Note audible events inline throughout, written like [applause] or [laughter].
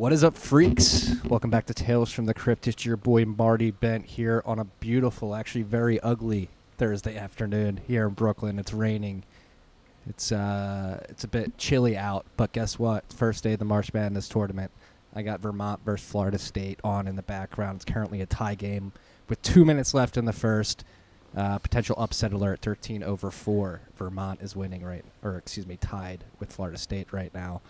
What is up, freaks? Welcome back to Tales from the Crypt. It's your boy Marty Bent here on a beautiful, actually very ugly Thursday afternoon here in Brooklyn. It's raining. It's uh, it's a bit chilly out, but guess what? First day of the March Madness tournament. I got Vermont versus Florida State on in the background. It's currently a tie game with two minutes left in the first. Uh, potential upset alert: 13 over four. Vermont is winning right, or excuse me, tied with Florida State right now.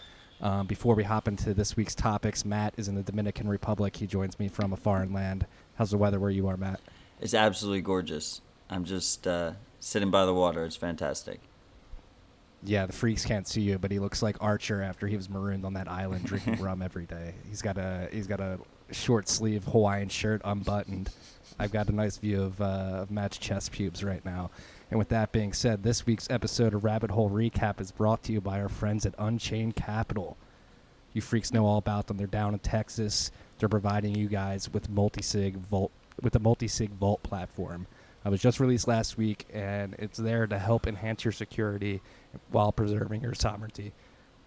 Um, before we hop into this week's topics, Matt is in the Dominican Republic. He joins me from a foreign land. How's the weather where you are, Matt? It's absolutely gorgeous. I'm just uh, sitting by the water. It's fantastic. Yeah, the freaks can't see you, but he looks like Archer after he was marooned on that island drinking [laughs] rum every day. He's got a he's got a short sleeve Hawaiian shirt unbuttoned. I've got a nice view of, uh, of Matt's chest pubes right now. And with that being said, this week's episode of Rabbit Hole Recap is brought to you by our friends at Unchained Capital. You freaks know all about them. They're down in Texas. They're providing you guys with multi-sig vault with a multi-sig vault platform. I was just released last week, and it's there to help enhance your security while preserving your sovereignty.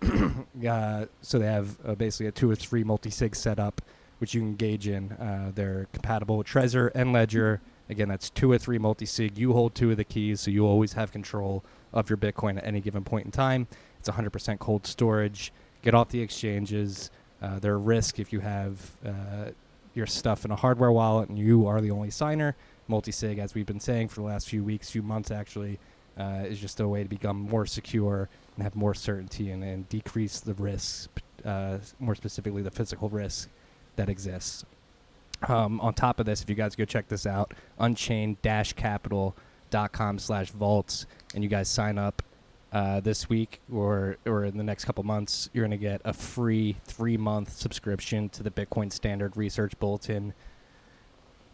[coughs] uh, so they have uh, basically a two or three multi-sig setup, which you can engage in. Uh, they're compatible with Trezor and Ledger. Again, that's two or three multi-sig. You hold two of the keys, so you always have control of your Bitcoin at any given point in time. It's 100% cold storage. Get off the exchanges. Uh, they're a risk if you have uh, your stuff in a hardware wallet and you are the only signer. Multi-sig, as we've been saying for the last few weeks, few months actually, uh, is just a way to become more secure and have more certainty and, and decrease the risks, uh, more specifically the physical risk that exists. Um, on top of this, if you guys go check this out, unchained-capital.com slash vaults, and you guys sign up uh, this week or or in the next couple months, you're going to get a free three month subscription to the Bitcoin Standard Research Bulletin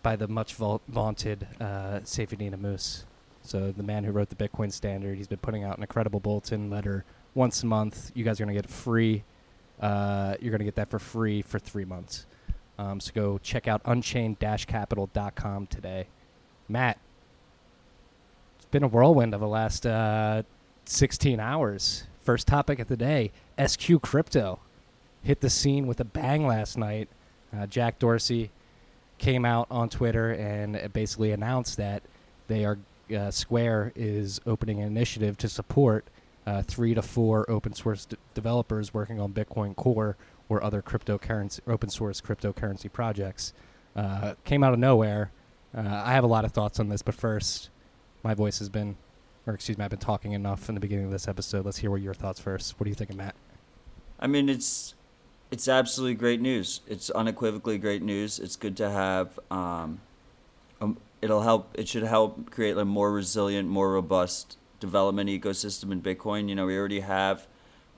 by the much vaunted uh, Saifedean Ammous. So the man who wrote the Bitcoin Standard, he's been putting out an incredible bulletin letter once a month. You guys are going to get free. Uh, you're going to get that for free for three months. Um, so go check out unchained-capital.com today. Matt, it's been a whirlwind of the last uh, 16 hours. First topic of the day SQ Crypto hit the scene with a bang last night. Uh, Jack Dorsey came out on Twitter and basically announced that they are uh, Square is opening an initiative to support uh, three to four open source d- developers working on Bitcoin Core or other cryptocurrency, open source cryptocurrency projects. Uh, came out of nowhere. Uh, I have a lot of thoughts on this, but first, my voice has been, or excuse me, I've been talking enough in the beginning of this episode. Let's hear what your thoughts first. What do you think, Matt? I mean, it's it's absolutely great news. It's unequivocally great news. It's good to have. Um, um, it'll help. It should help create a more resilient, more robust development ecosystem in Bitcoin. You know, we already have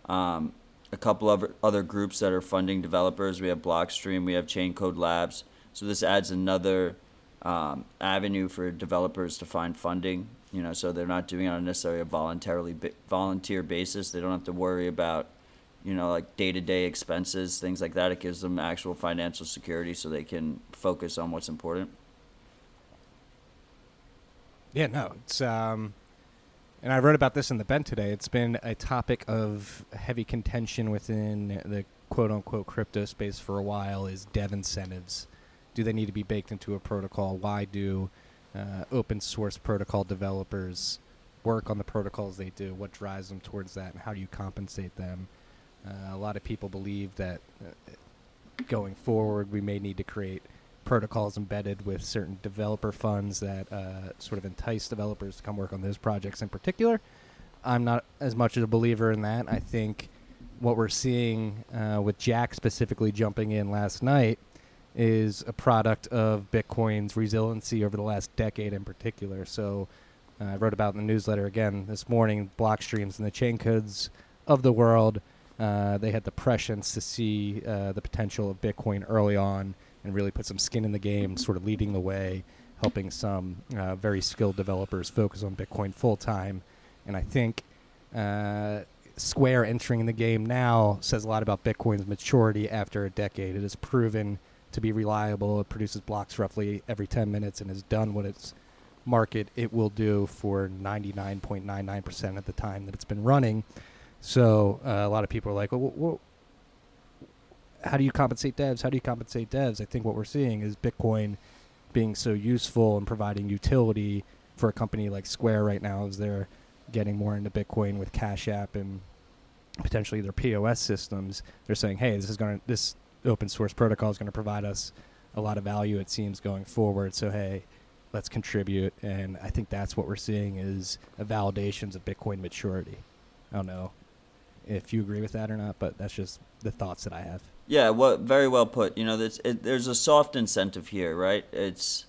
um, a couple of other groups that are funding developers. We have Blockstream, we have Chaincode Labs. So this adds another um, avenue for developers to find funding. You know, so they're not doing it on necessarily a voluntarily volunteer basis. They don't have to worry about, you know, like day to day expenses, things like that. It gives them actual financial security, so they can focus on what's important. Yeah, no, it's um, and I wrote about this in the Bent today. It's been a topic of heavy contention within the quote unquote crypto space for a while. Is dev incentives? Do they need to be baked into a protocol? Why do uh, open source protocol developers work on the protocols they do? What drives them towards that, and how do you compensate them? Uh, a lot of people believe that uh, going forward, we may need to create protocols embedded with certain developer funds that uh, sort of entice developers to come work on those projects in particular. I'm not as much of a believer in that. I think what we're seeing uh, with Jack specifically jumping in last night is a product of Bitcoin's resiliency over the last decade in particular. So uh, I wrote about in the newsletter again this morning, Blockstreams and the Chaincodes of the world. Uh, they had the prescience to see uh, the potential of Bitcoin early on and really put some skin in the game, sort of leading the way, helping some uh, very skilled developers focus on Bitcoin full time. And I think uh, Square entering the game now says a lot about Bitcoin's maturity after a decade. It has proven to be reliable. It produces blocks roughly every 10 minutes and has done what its market it will do for 99.99% of the time that it's been running. So uh, a lot of people are like, well, well, how do you compensate devs? How do you compensate devs? I think what we're seeing is Bitcoin being so useful and providing utility for a company like Square right now as they're getting more into Bitcoin with Cash App and potentially their POS systems. They're saying, hey, this is going this open source protocol is going to provide us a lot of value. It seems going forward. So hey, let's contribute. And I think that's what we're seeing is validations of Bitcoin maturity. I don't know if you agree with that or not, but that's just the thoughts that I have. Yeah, well, very well put. You know, there's it, there's a soft incentive here, right? It's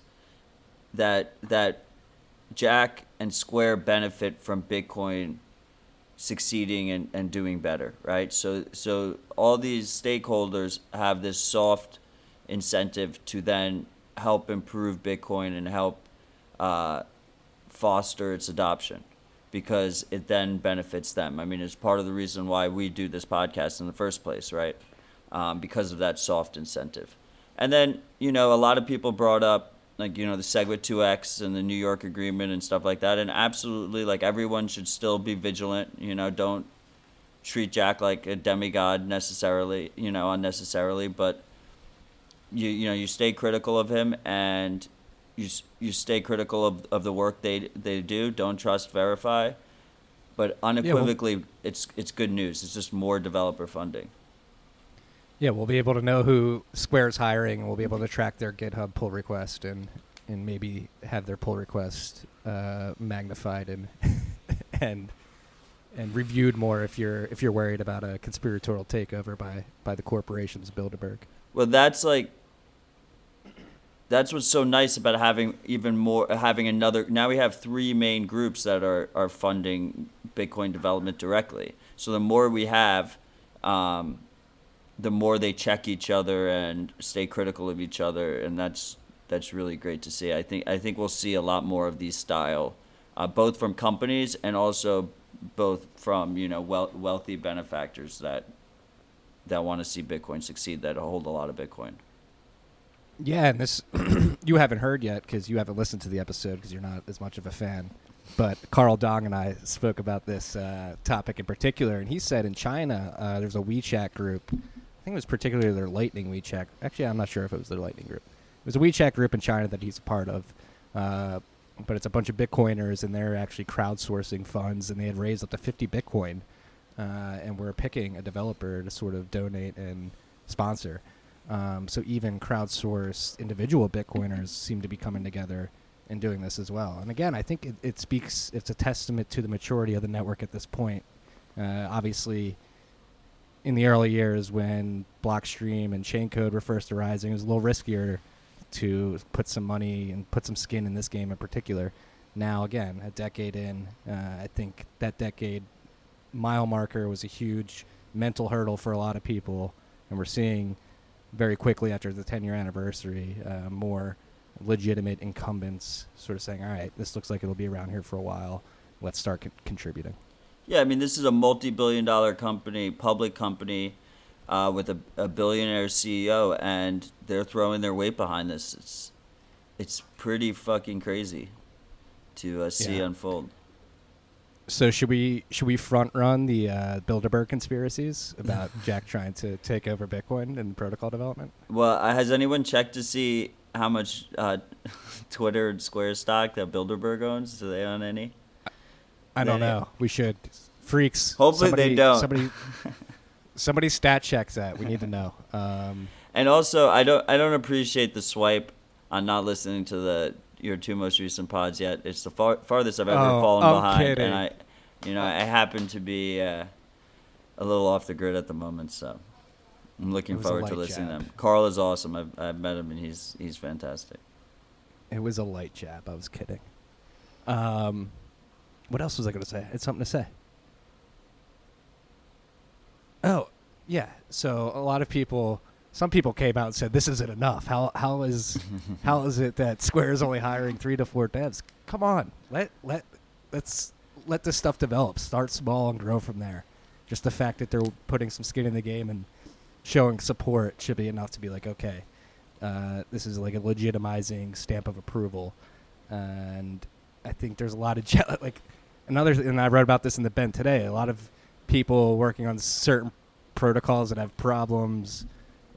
that that Jack and Square benefit from Bitcoin succeeding and, and doing better, right? So so all these stakeholders have this soft incentive to then help improve Bitcoin and help uh, foster its adoption because it then benefits them. I mean, it's part of the reason why we do this podcast in the first place, right? Um, because of that soft incentive. And then, you know, a lot of people brought up, like, you know, the SegWit 2X and the New York Agreement and stuff like that. And absolutely, like, everyone should still be vigilant. You know, don't treat Jack like a demigod necessarily, you know, unnecessarily. But, you, you know, you stay critical of him and you you stay critical of, of the work they they do. Don't trust, verify. But unequivocally, yeah, well, it's it's good news. It's just more developer funding. Yeah, we'll be able to know who Square's hiring, and we'll be able to track their GitHub pull request, and and maybe have their pull request uh, magnified and [laughs] and and reviewed more if you're if you're worried about a conspiratorial takeover by by the corporations Bilderberg. Well, that's like that's what's so nice about having even more having another now we have three main groups that are are funding bitcoin development directly so the more we have um, the more they check each other and stay critical of each other and that's that's really great to see i think i think we'll see a lot more of these style uh, both from companies and also both from you know wealthy benefactors that that want to see bitcoin succeed that hold a lot of bitcoin yeah, and this [clears throat] you haven't heard yet because you haven't listened to the episode because you're not as much of a fan. But Carl Dong and I spoke about this uh, topic in particular, and he said in China uh, there's a WeChat group. I think it was particularly their Lightning WeChat. Actually, I'm not sure if it was their Lightning group. It was a WeChat group in China that he's a part of. Uh, but it's a bunch of Bitcoiners, and they're actually crowdsourcing funds, and they had raised up to 50 Bitcoin, uh, and we're picking a developer to sort of donate and sponsor. Um, so even crowdsourced individual Bitcoiners seem to be coming together and doing this as well. And again, I think it, it speaks, it's a testament to the maturity of the network at this point. Uh, obviously, in the early years when Blockstream and Chaincode were first arising, it was a little riskier to put some money and put some skin in this game in particular. Now, again, a decade in, uh, I think that decade mile marker was a huge mental hurdle for a lot of people, and we're seeing very quickly after the 10 year anniversary, uh, more legitimate incumbents sort of saying, all right, this looks like it'll be around here for a while. Let's start co- contributing. Yeah, I mean, this is a multi billion dollar company, public company. Uh, with a, a billionaire CEO, and they're throwing their weight behind this. It's it's pretty fucking crazy to uh, see yeah. unfold. So should we should we front run the uh, Bilderberg conspiracies about [laughs] Jack trying to take over Bitcoin and protocol development? Well, uh, has anyone checked to see how much uh, [laughs] Twitter and Square stock that Bilderberg owns? Do they own any? I don't know. We should freaks. Hopefully somebody, they don't. Somebody, [laughs] somebody stat checks that. We need to know. [laughs] Um, and also, I don't I don't appreciate the swipe on not listening to the your two most recent pods yet. It's the far, farthest I've ever oh, fallen I'm behind, kidding. and I, you know, I happen to be uh, a little off the grid at the moment, so I'm looking forward to listening jab. to them. Carl is awesome. I've, I've met him, and he's he's fantastic. It was a light jab. I was kidding. Um, what else was I going to say? It's something to say. Oh, yeah. So a lot of people some people came out and said this isn't enough. How how is [laughs] how is it that Square is only hiring three to four devs? Come on, let let let's let this stuff develop. Start small and grow from there. Just the fact that they're putting some skin in the game and showing support should be enough to be like, okay, uh, this is like a legitimizing stamp of approval. And I think there's a lot of [laughs] je- like another, and I read about this in the Bent today. A lot of people working on certain protocols that have problems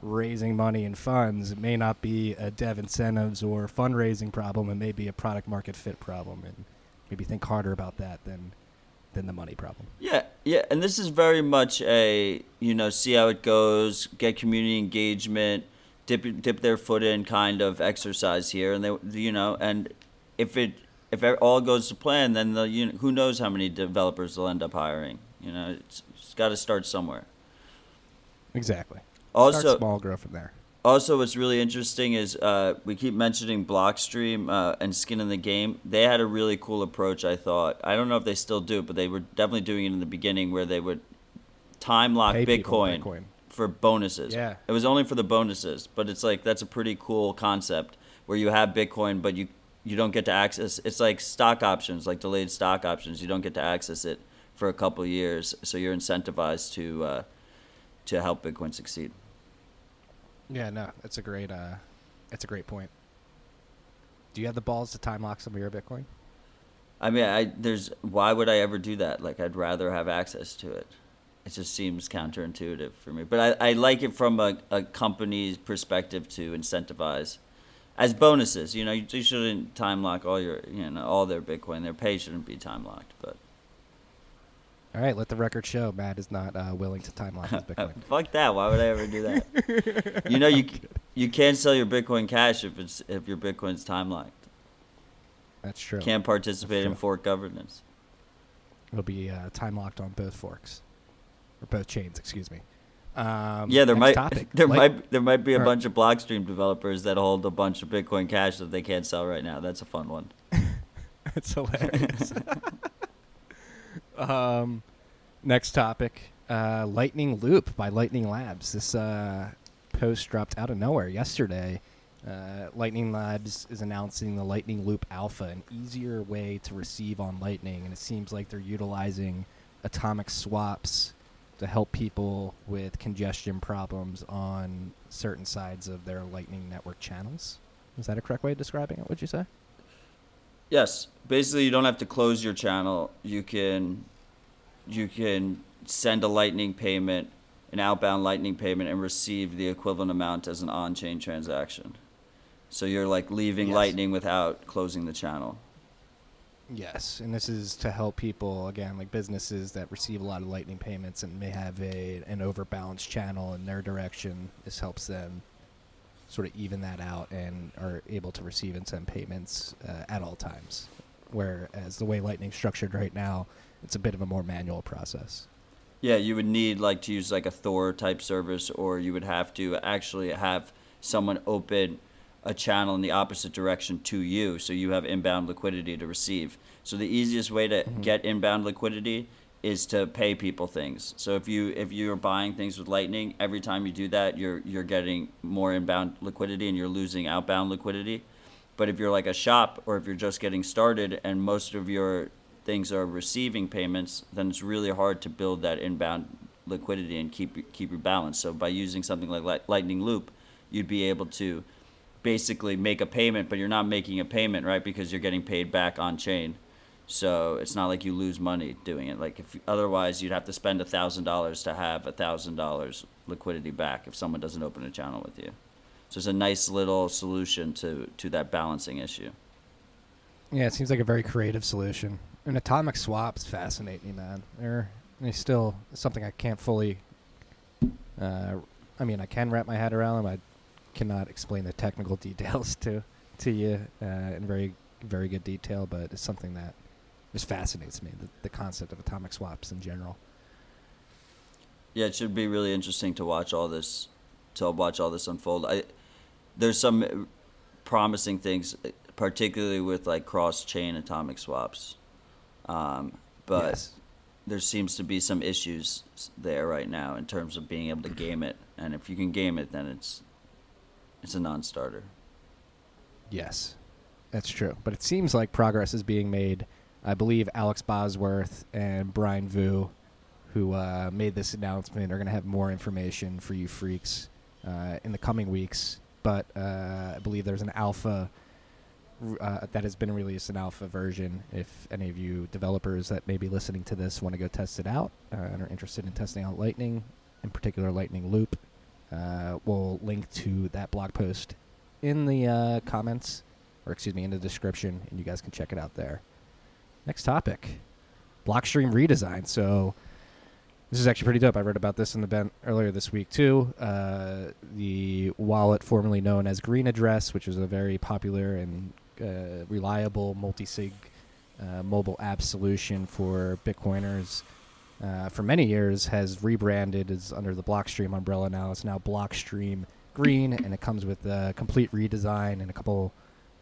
raising money and funds, it may not be a dev incentives or fundraising problem. It may be a product market fit problem, and maybe think harder about that than than the money problem. Yeah, yeah, and this is very much a you know see how it goes, get community engagement, dip dip their foot in kind of exercise here, and they you know and if it if all goes to plan, then the you know, who knows how many developers they'll end up hiring. You know, it's, it's got to start somewhere. Exactly. Also, Start small, grow from there. Also, what's really interesting is uh, we keep mentioning Blockstream uh, and Skin in the Game. They had a really cool approach, I thought. I don't know if they still do, but they were definitely doing it in the beginning where they would time lock Bitcoin, Bitcoin. for bonuses. Yeah. It was only for the bonuses, but it's like that's a pretty cool concept where you have Bitcoin, but you you don't get to access. It's like stock options, like delayed stock options. You don't get to access it for a couple years, so you're incentivized to uh, to help Bitcoin succeed. Yeah, no, that's a great uh, that's a great point. Do you have the balls to time lock some of your Bitcoin? I mean, I there's why would I ever do that? Like, I'd rather have access to it. It just seems counterintuitive for me. But I, I like it from a, a company's perspective to incentivize as bonuses. You know, you, you shouldn't time lock all your you know all their Bitcoin. Their pay shouldn't be time locked. But All right, let the record show Matt is not uh, willing to time lock his [laughs] Bitcoin. fuck that. Why would I ever do that? you know, you you can't sell your Bitcoin cash if it's if your Bitcoin's time locked. That's true. Can't participate in fork governance. It'll be uh, time locked on both forks, or both chains. Excuse me. Um, Yeah, there might topic. [laughs] there Light- might there might be a bunch of Blockstream developers that hold a bunch of Bitcoin Cash that they can't sell right now. That's a fun one. [laughs] It's hilarious. [laughs] um, next topic: uh, Lightning Loop by Lightning Labs. This uh, post dropped out of nowhere yesterday. Uh, Lightning Labs is announcing the Lightning Loop Alpha, an easier way to receive on Lightning, and it seems like they're utilizing atomic swaps to help people with congestion problems on certain sides of their Lightning Network channels. Is that a correct way of describing it? Would you say? Yes, basically you don't have to close your channel. You can you can send a Lightning payment, an outbound Lightning payment, and receive the equivalent amount as an on-chain transaction. So you're like leaving Yes. Lightning without closing the channel. Yes, and this is to help people again, like businesses that receive a lot of lightning payments and may have a an overbalanced channel in their direction. This helps them sort of even that out and are able to receive and send payments uh, at all times. Whereas the way Lightning's structured right now, it's a bit of a more manual process. Yeah, you would need like to use like a Thor type service, or you would have to actually have someone open a channel in the opposite direction to you, so you have inbound liquidity to receive. So the easiest way to mm-hmm. get inbound liquidity is to pay people things. So if you if you're buying things with Lightning, every time you do that, you're you're getting more inbound liquidity and you're losing outbound liquidity. But if you're like a shop or if you're just getting started and most of your things are receiving payments, then it's really hard to build that inbound liquidity and keep keep your balance. So by using something like Light- Lightning Loop, you'd be able to basically make a payment, but you're not making a payment, right? Because you're getting paid back on chain. So it's not like you lose money doing it. Like if otherwise you'd have to spend thousand dollars to have thousand dollars liquidity back if someone doesn't open a channel with you. So it's a nice little solution to to that balancing issue. Yeah, it seems like a very creative solution. And atomic swaps fascinate me, man. They're they still something I can't fully. Uh, I mean, I can wrap my head around them. I cannot explain the technical [laughs] details to to you uh, in very very good detail, but it's something that just fascinates me. The, the concept of atomic swaps in general. Yeah, it should be really interesting to watch all this, to watch all this unfold. I, there's some promising things, particularly with like cross-chain atomic swaps, um, but Yes. there seems to be some issues there right now in terms of being able to game it. And if you can game it, then it's it's a non-starter. Yes, that's true. But it seems like progress is being made. I believe Alex Bosworth and Brian Vu, who uh, made this announcement, are going to have more information for you freaks uh, in the coming weeks. But uh, I believe there's an alpha uh, that has been released, an alpha version. If any of you developers that may be listening to this want to go test it out uh, and are interested in testing out Lightning, in particular Lightning Loop, Uh, we'll link to that blog post in the uh, comments, or excuse me, in the description, and you guys can check it out there. Next topic Blockstream redesign. So, this is actually pretty dope. I read about this in the Bent earlier this week, too. Uh, the wallet formerly known as Green Address, which is a very popular and uh, reliable multi sig uh, mobile app solution for Bitcoiners. Uh, for many years, has rebranded as under the Blockstream umbrella. Now it's now Blockstream Green, and it comes with a complete redesign and a couple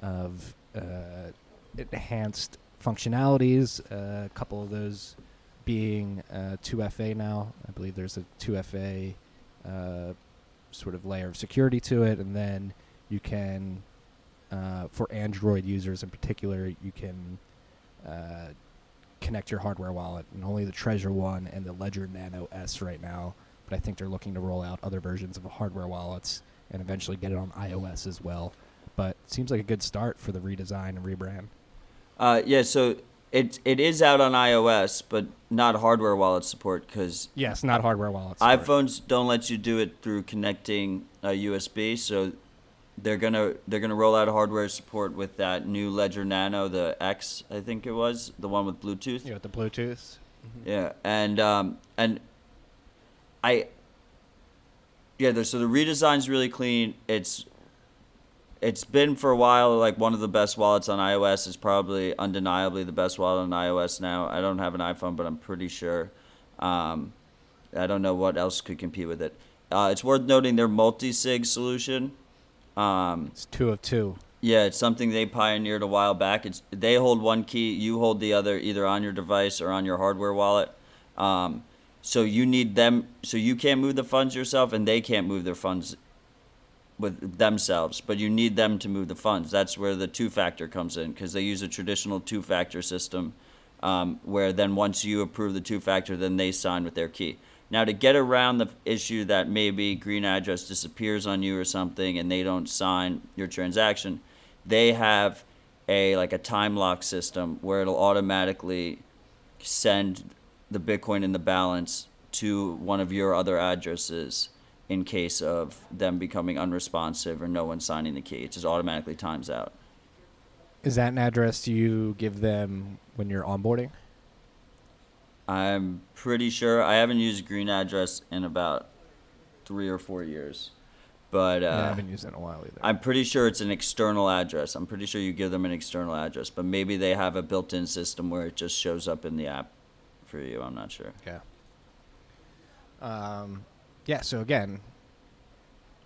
of uh, enhanced functionalities. Uh, a couple of those being uh, 2FA now. I believe there's a 2FA uh, sort of layer of security to it, and then you can, uh, for Android users in particular, you can uh, connect your hardware wallet, and only the Trezor One and the Ledger Nano S right now. But I think they're looking to roll out other versions of hardware wallets and eventually get it on iOS as well. But it seems like a good start for the redesign and rebrand. Uh, yeah, so it it is out on iOS, but not hardware wallet support because Yes, not hardware wallets. iPhones don't let you do it through connecting a USB. So they're gonna they're gonna roll out hardware support with that new Ledger Nano, the X, I think it was, the one with Bluetooth. Yeah, with the Bluetooth. Yeah, and um, and I yeah, so the redesign's really clean. It's it's been for a while like one of the best wallets on iOS. is probably undeniably the best wallet on iOS now. I don't have an iPhone, but I'm pretty sure. Um, I don't know what else could compete with it. Uh, it's worth noting their multi-sig solution. Um, It's two of two. yeah, it's something they pioneered a while back. It's they hold one key, you hold the other, either on your device or on your hardware wallet. Um, so you need them. So you can't move the funds yourself, and they can't move their funds with themselves. But you need them to move the funds. That's where the two-factor comes in, because they use a traditional two-factor system, um, where then once you approve the two-factor, then they sign with their key. Now, to get around the issue that maybe green address disappears on you or something, and they don't sign your transaction, they have a like a time lock system where it'll automatically send the Bitcoin in the balance to one of your other addresses in case of them becoming unresponsive or no one signing the key. It just automatically times out. Is that an address you give them when you're onboarding? I'm pretty sure I haven't used Green Address in about three or four years, but uh, Yeah, I haven't used it in a while either. I'm pretty sure it's an external address. I'm pretty sure you give them an external address, but maybe they have a built-in system where it just shows up in the app for you. I'm not sure. Yeah. Um, yeah. So again,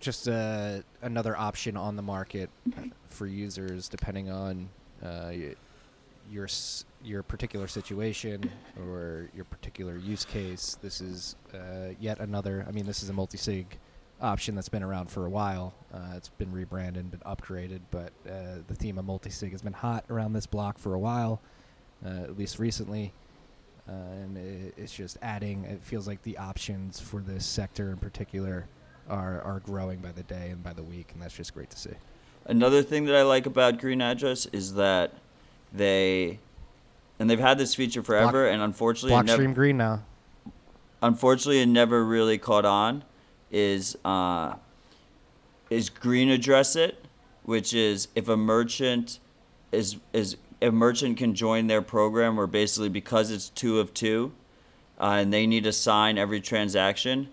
just uh, another option on the market for users, depending on uh, your your particular situation or your particular use case. This is uh, yet another. I mean, this is a multi-sig option that's been around for a while. Uh, it's been rebranded, been upgraded, but uh, the theme of multi-sig has been hot around this block for a while, uh, at least recently. Uh, and it, it's just adding. It feels like the options for this sector in particular are are growing by the day and by the week, and that's just great to see. Another thing that I like about Green Address is that they, and they've had this feature forever, and unfortunately, it never, Blockstream Green now. unfortunately, it never really caught on. Is uh, is Green Address it, which is if a merchant is is a merchant can join their program, where basically because it's two of two, uh, and they need to sign every transaction,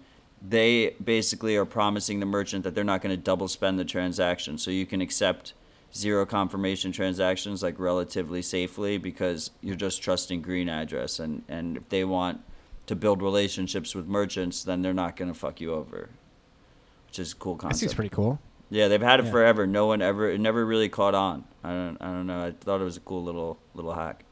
they basically are promising the merchant that they're not going to double spend the transaction. So you can accept zero confirmation transactions like relatively safely because you're just trusting green address. And, and if they want to build relationships with merchants then they're not going to fuck you over which is a cool That concept. seems pretty cool. yeah they've had it Yeah. forever. No one ever it never really caught on. I don't i don't know. I thought it was a cool little little hack.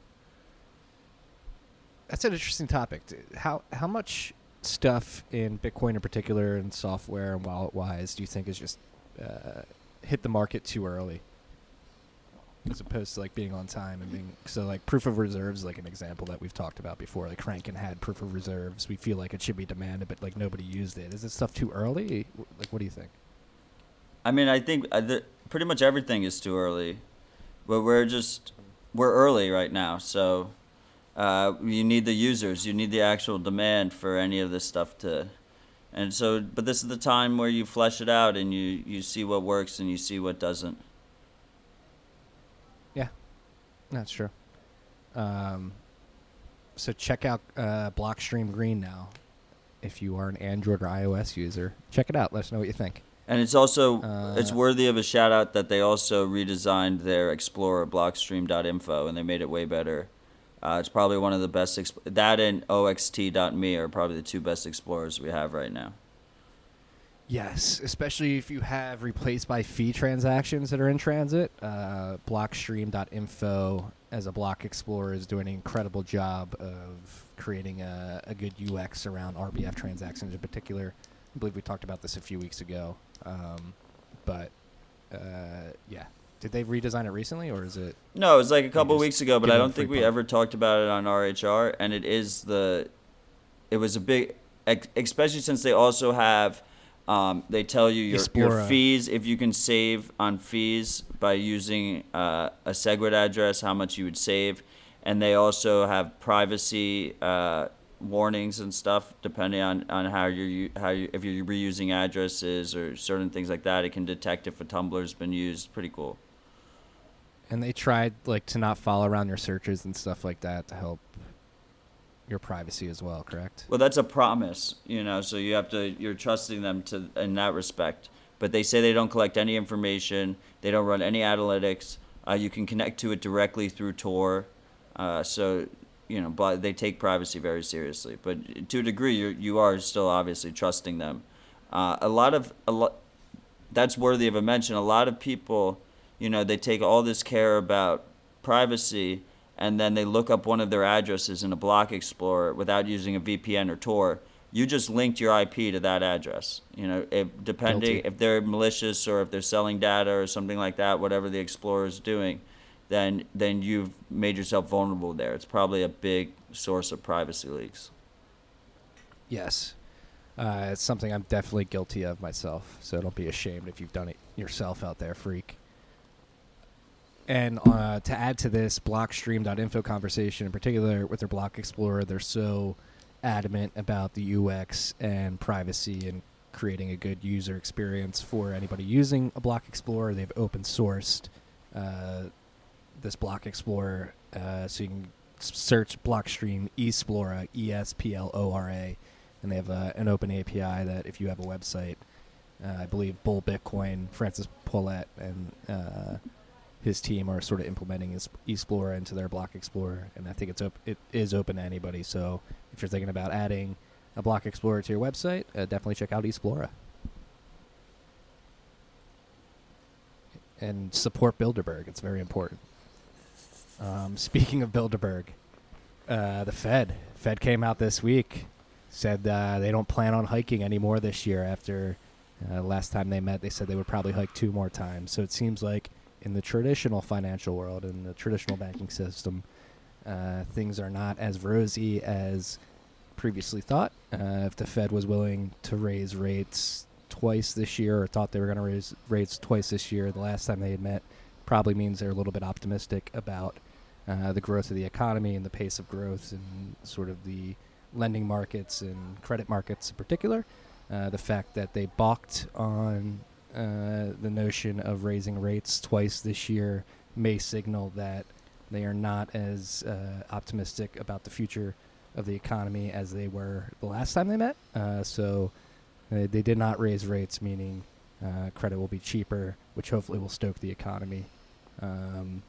That's an interesting topic. How how much stuff in Bitcoin in particular and software and wallet wise do you think is just uh, hit the market too early, as opposed to like being on time and being so like proof of reserves like an example that we've talked about before. Like Kraken had proof of reserves. We feel like it should be demanded, but like nobody used it. Is this stuff too early? Like what do you think? I mean, I think uh, pretty much everything is too early, but we're just we're early right now. So uh, you need the users, you need the actual demand for any of this stuff to And so, but this is the time where you flesh it out and you you see what works and you see what doesn't. That's true. Um, so check out uh, Blockstream Green now. If you are an Android or iOS user, check it out. Let us know what you think. And it's also it's Uh, worthy of a shout out that they also redesigned their Explorer Blockstream.info and they made it way better. Uh, it's probably one of the best. Exp- that and OXT.me are probably the two best explorers we have right now. Yes, especially if you have replaced by fee transactions that are in transit. Uh, Blockstream.info as a block explorer is doing an incredible job of creating a, a good UX around RBF transactions in particular. I believe we talked about this a few weeks ago. Um, but uh, yeah, did they redesign it recently or is it? No, it was like a couple weeks ago, but I don't think we pump. ever talked about it on RHR. And it is the, it was a big, especially since they also have, um, they tell you your, your fees if you can save on fees by using uh, a SegWit address, how much you would save, and they also have privacy uh, warnings and stuff depending on, on how you're how you, if you're reusing addresses or certain things like that. It can detect if a tumbler's been used. Pretty cool. And they tried like to not follow around your searches and stuff like that to help your privacy as well. Correct? Well, that's a promise, you know. So you have to you're trusting them to in that respect. But they say they don't collect any information. They don't run any analytics. Uh, you can connect to it directly through Tor. Uh, so you know, but they take privacy very seriously. But to a degree, you you are still obviously trusting them. Uh, a lot of a lot that's worthy of a mention. A lot of people, you know, they take all this care about privacy and then they look up one of their addresses in a block explorer without using a VPN or Tor. You just linked your IP to that address. You know, if, depending Guilty. if they're malicious or if they're selling data or something like that, whatever the explorer is doing, then then you've made yourself vulnerable there. It's probably a big source of privacy leaks. Yes. Uh, it's something I'm definitely guilty of myself. So don't be ashamed if you've done it yourself out there, freak. And uh, to add to this blockstream.info conversation in particular with their block explorer, they're so adamant about the UX and privacy and creating a good user experience for anybody using a block explorer. They've open sourced uh, this block explorer uh, so you can search blockstream esplora E S P L O R A and they have uh, an open API that if you have a website, uh, I believe Bull Bitcoin, Francis Pouliot, and uh, his team are sort of implementing his Explorer into their Block Explorer, and I think it's op- it is open to anybody. So if you're thinking about adding a Block Explorer to your website, uh, definitely check out Esplora. And support Bilderberg. It's very important. Um, [laughs] speaking of Bilderberg, uh, the Fed. Fed came out this week, said uh, they don't plan on hiking anymore this year. After uh, last time they met, they said they would probably hike two more times. So it seems like in the traditional financial world, in the traditional banking system, uh, things are not as rosy as previously thought. Uh, if the Fed was willing to raise rates twice this year, or thought they were going to raise rates twice this year, the last time they had met, probably means they're a little bit optimistic about uh, the growth of the economy and the pace of growth and sort of the lending markets and credit markets in particular. Uh, the fact that they balked on uh, the notion of raising rates twice this year may signal that they are not as uh, optimistic about the future of the economy as they were the last time they met. Uh, so uh, they did not raise rates, meaning uh, credit will be cheaper, which hopefully will stoke the economy. Um,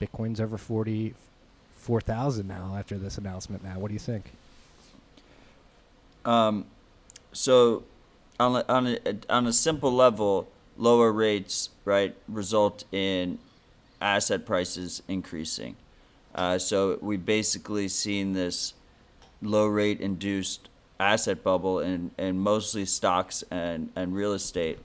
Bitcoin's over forty four thousand now after this announcement. Now, what do you think? Um, so, on a, on a on a simple level, lower rates right result in asset prices increasing. Uh, so we basically seen this low rate induced asset bubble in, in mostly stocks and, and real estate.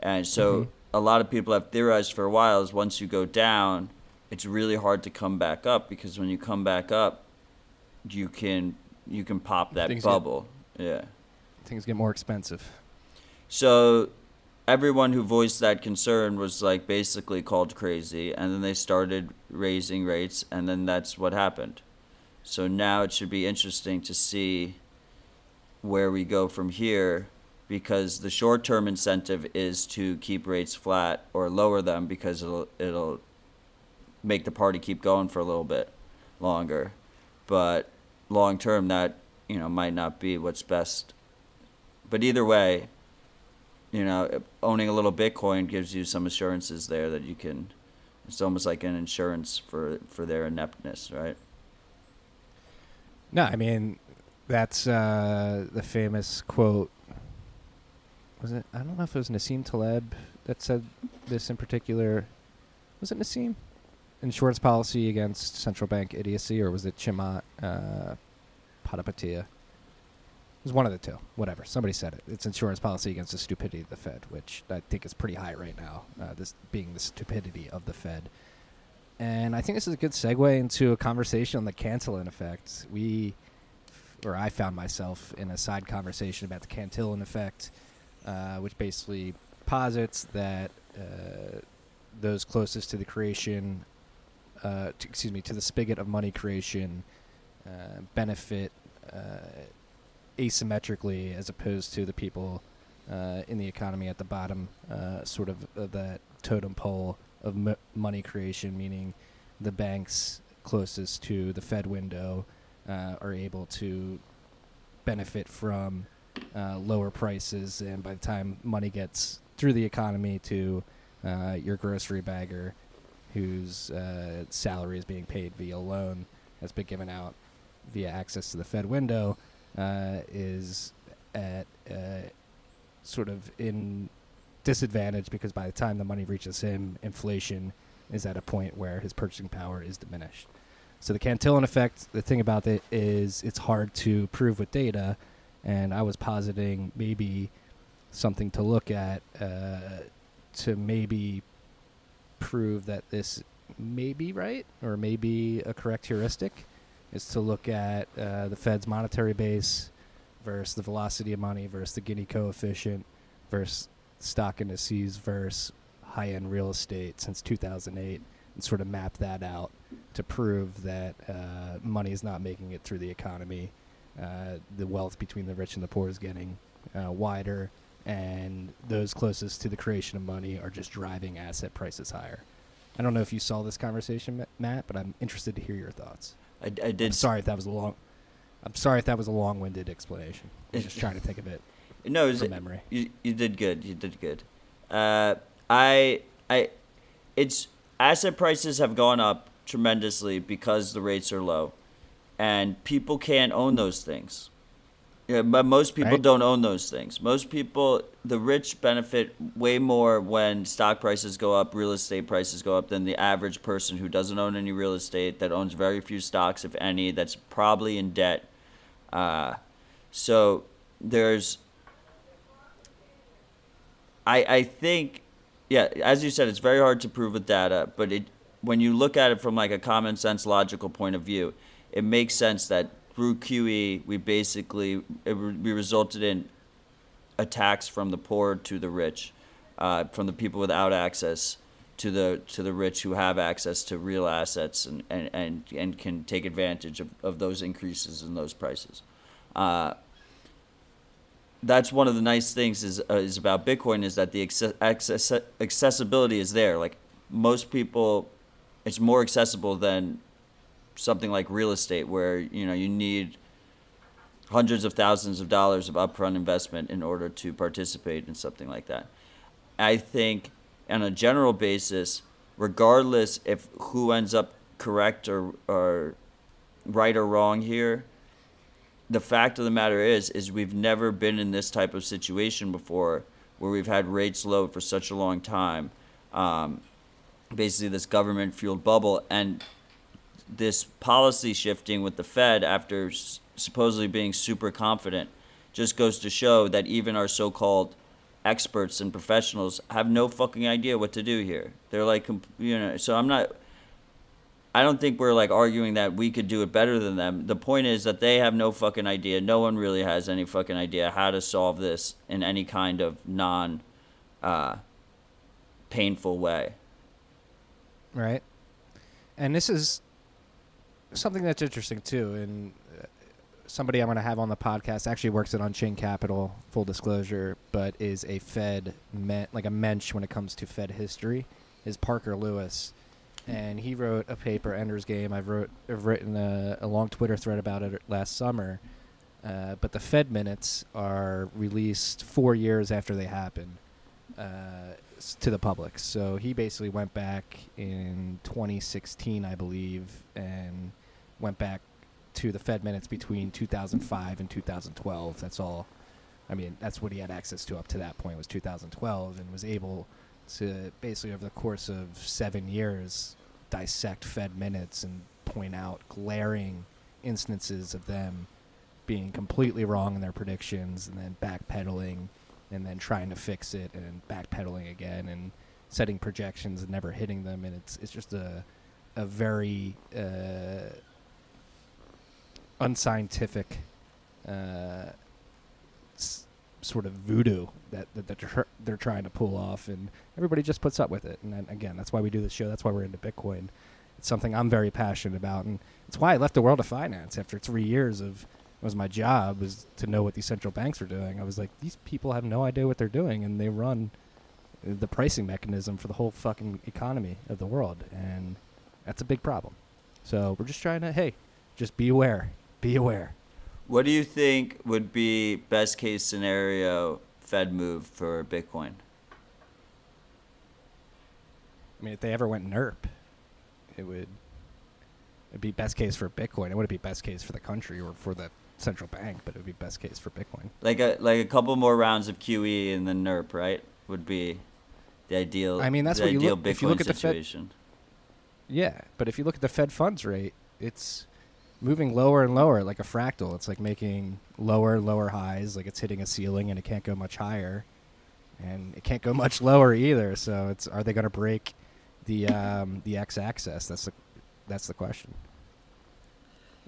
And so Mhm. a lot of people have theorized for a while is once you go down, it's really hard to come back up because when you come back up, you can you can pop that Things get- bubble. Yeah. Things get more expensive. So everyone who voiced that concern was like basically called crazy and then they started raising rates and then that's what happened. So now it should be interesting to see where we go from here because the short term incentive is to keep rates flat or lower them because it'll it'll make the party keep going for a little bit longer. But long term that, you know, might not be what's best. But either way, you know, owning a little Bitcoin gives you some assurances there that you can it's almost like an insurance for for their ineptness, right? No, I mean that's uh, the famous quote. Was it? I don't know if it was Nassim Taleb that said this in particular. Was it Nassim? Insurance policy against central bank idiocy, or was it Chamath uh? Was one of the two. Whatever. Somebody said it. It's insurance policy against the stupidity of the Fed, which I think is pretty high right now. Uh, this being the stupidity of the Fed. And I think this is a good segue into a conversation on the Cantillon effect. We, or I found myself in a side conversation about the Cantillon effect, uh, which basically posits that uh, those closest to the creation, uh, to, excuse me, to the spigot of money creation, uh, benefit uh, asymmetrically as opposed to the people uh, in the economy at the bottom, sort of that totem pole of m- money creation, meaning the banks closest to the Fed window uh, are able to benefit from uh, lower prices, and by the time money gets through the economy to uh, your grocery bagger, whose uh, salary is being paid via loan, has been given out via access to the Fed window, uh, is at uh, sort of in disadvantage because by the time the money reaches him, inflation is at a point where his purchasing power is diminished. So the Cantillon effect, the thing about it is it's hard to prove with data, and I was positing maybe something to look at uh, to maybe prove that this may be right or may be a correct heuristic is to look at uh, the Fed's monetary base versus the velocity of money versus the Gini coefficient versus stock indices versus high end real estate since 2008 and sort of map that out to prove that uh, money is not making it through the economy. Uh, the wealth between the rich and the poor is getting uh, wider, and those closest to the creation of money are just driving asset prices higher. I don't know if you saw this conversation, Matt, but I'm interested to hear your thoughts. I, I did. I'm sorry if that was a long. I'm sorry if that was a long-winded explanation. I was just trying to think of it. [laughs] No, it from memory. You you did good. You did good. Uh, I I, it's asset prices have gone up tremendously because the rates are low, and people can't own those things. Yeah, but most people Right. don't own those things. Most people, the rich benefit way more when stock prices go up, real estate prices go up than the average person who doesn't own any real estate, that owns very few stocks, if any, that's probably in debt. Uh, so there's, I I think, yeah, as you said, it's very hard to prove with data, but it when you look at it from like a common sense logical point of view, it makes sense that through QE we basically it, we resulted in a tax from the poor to the rich, uh, from the people without access to the to the rich who have access to real assets and, and, and, and can take advantage of, of those increases in those prices. Uh, that's one of the nice things is uh, is about Bitcoin is that the access, accessibility is there. Like most people, it's more accessible than something like real estate, where you know you need hundreds of thousands of dollars of upfront investment in order to participate in something like that. I think on a general basis, regardless if who ends up correct or or right or wrong here, the fact of the matter is is we've never been in this type of situation before where we've had rates low for such a long time um, basically this government fueled bubble and this policy shifting with the fed after s- supposedly being super confident just goes to show that even our so-called experts and professionals have no fucking idea what to do here they're like you know so i'm not I don't think we're like arguing that we could do it better than them. The point is that they have no fucking idea. No one really has any fucking idea how to solve this in any kind of non uh, painful way. right? And this is something that's interesting too. And uh, somebody I'm going to have on the podcast actually works at Unchained Capital, full disclosure, but is a Fed, men, like a mensch when it comes to Fed history, is Parker Lewis. And he wrote a paper, Ender's Game. I've, wrote, I've written a, a long Twitter thread about it last summer. Uh, but the Fed minutes are released four years after they happen uh, to the public. So he basically went back in 2016, I believe, and went back to the Fed minutes between 2005 and 2012. That's all. I mean, that's what he had access to up to that point was 2012, and was able to basically over the course of seven years dissect Fed minutes and point out glaring instances of them being completely wrong in their predictions and then backpedaling and then trying to fix it and backpedaling again and setting projections and never hitting them and it's it's just a a very uh, unscientific uh, s- sort of voodoo that, that they're, tr- they're trying to pull off and everybody just puts up with it. And then, again that's why we do this show. That's why we're into bitcoin. It's something i'm very passionate about and it's why i left the world of finance after three years of it was my job was to know what these central banks were doing. I was like these people have no idea what they're doing and they run the pricing mechanism for the whole fucking economy of the world and that's a big problem. So we're just trying to hey just be aware be aware What do you think would be best case scenario Fed move for Bitcoin? I mean, if they ever went NIRP, it would it'd be best case for Bitcoin. It wouldn't be best case for the country or for the central bank, but it would be best case for Bitcoin. Like a like a couple more rounds of QE and then NIRP, right? Would be the ideal. I mean, that's the what you ideal look- Bitcoin if you look at the Fed- situation. Yeah, but if you look at the Fed funds rate, it's moving lower and lower like a fractal. It's like making lower and lower highs, like it's hitting a ceiling and it can't go much higher. And it can't go [laughs] much lower either. So it's are they going to break the um, the x axis? That's the that's the question.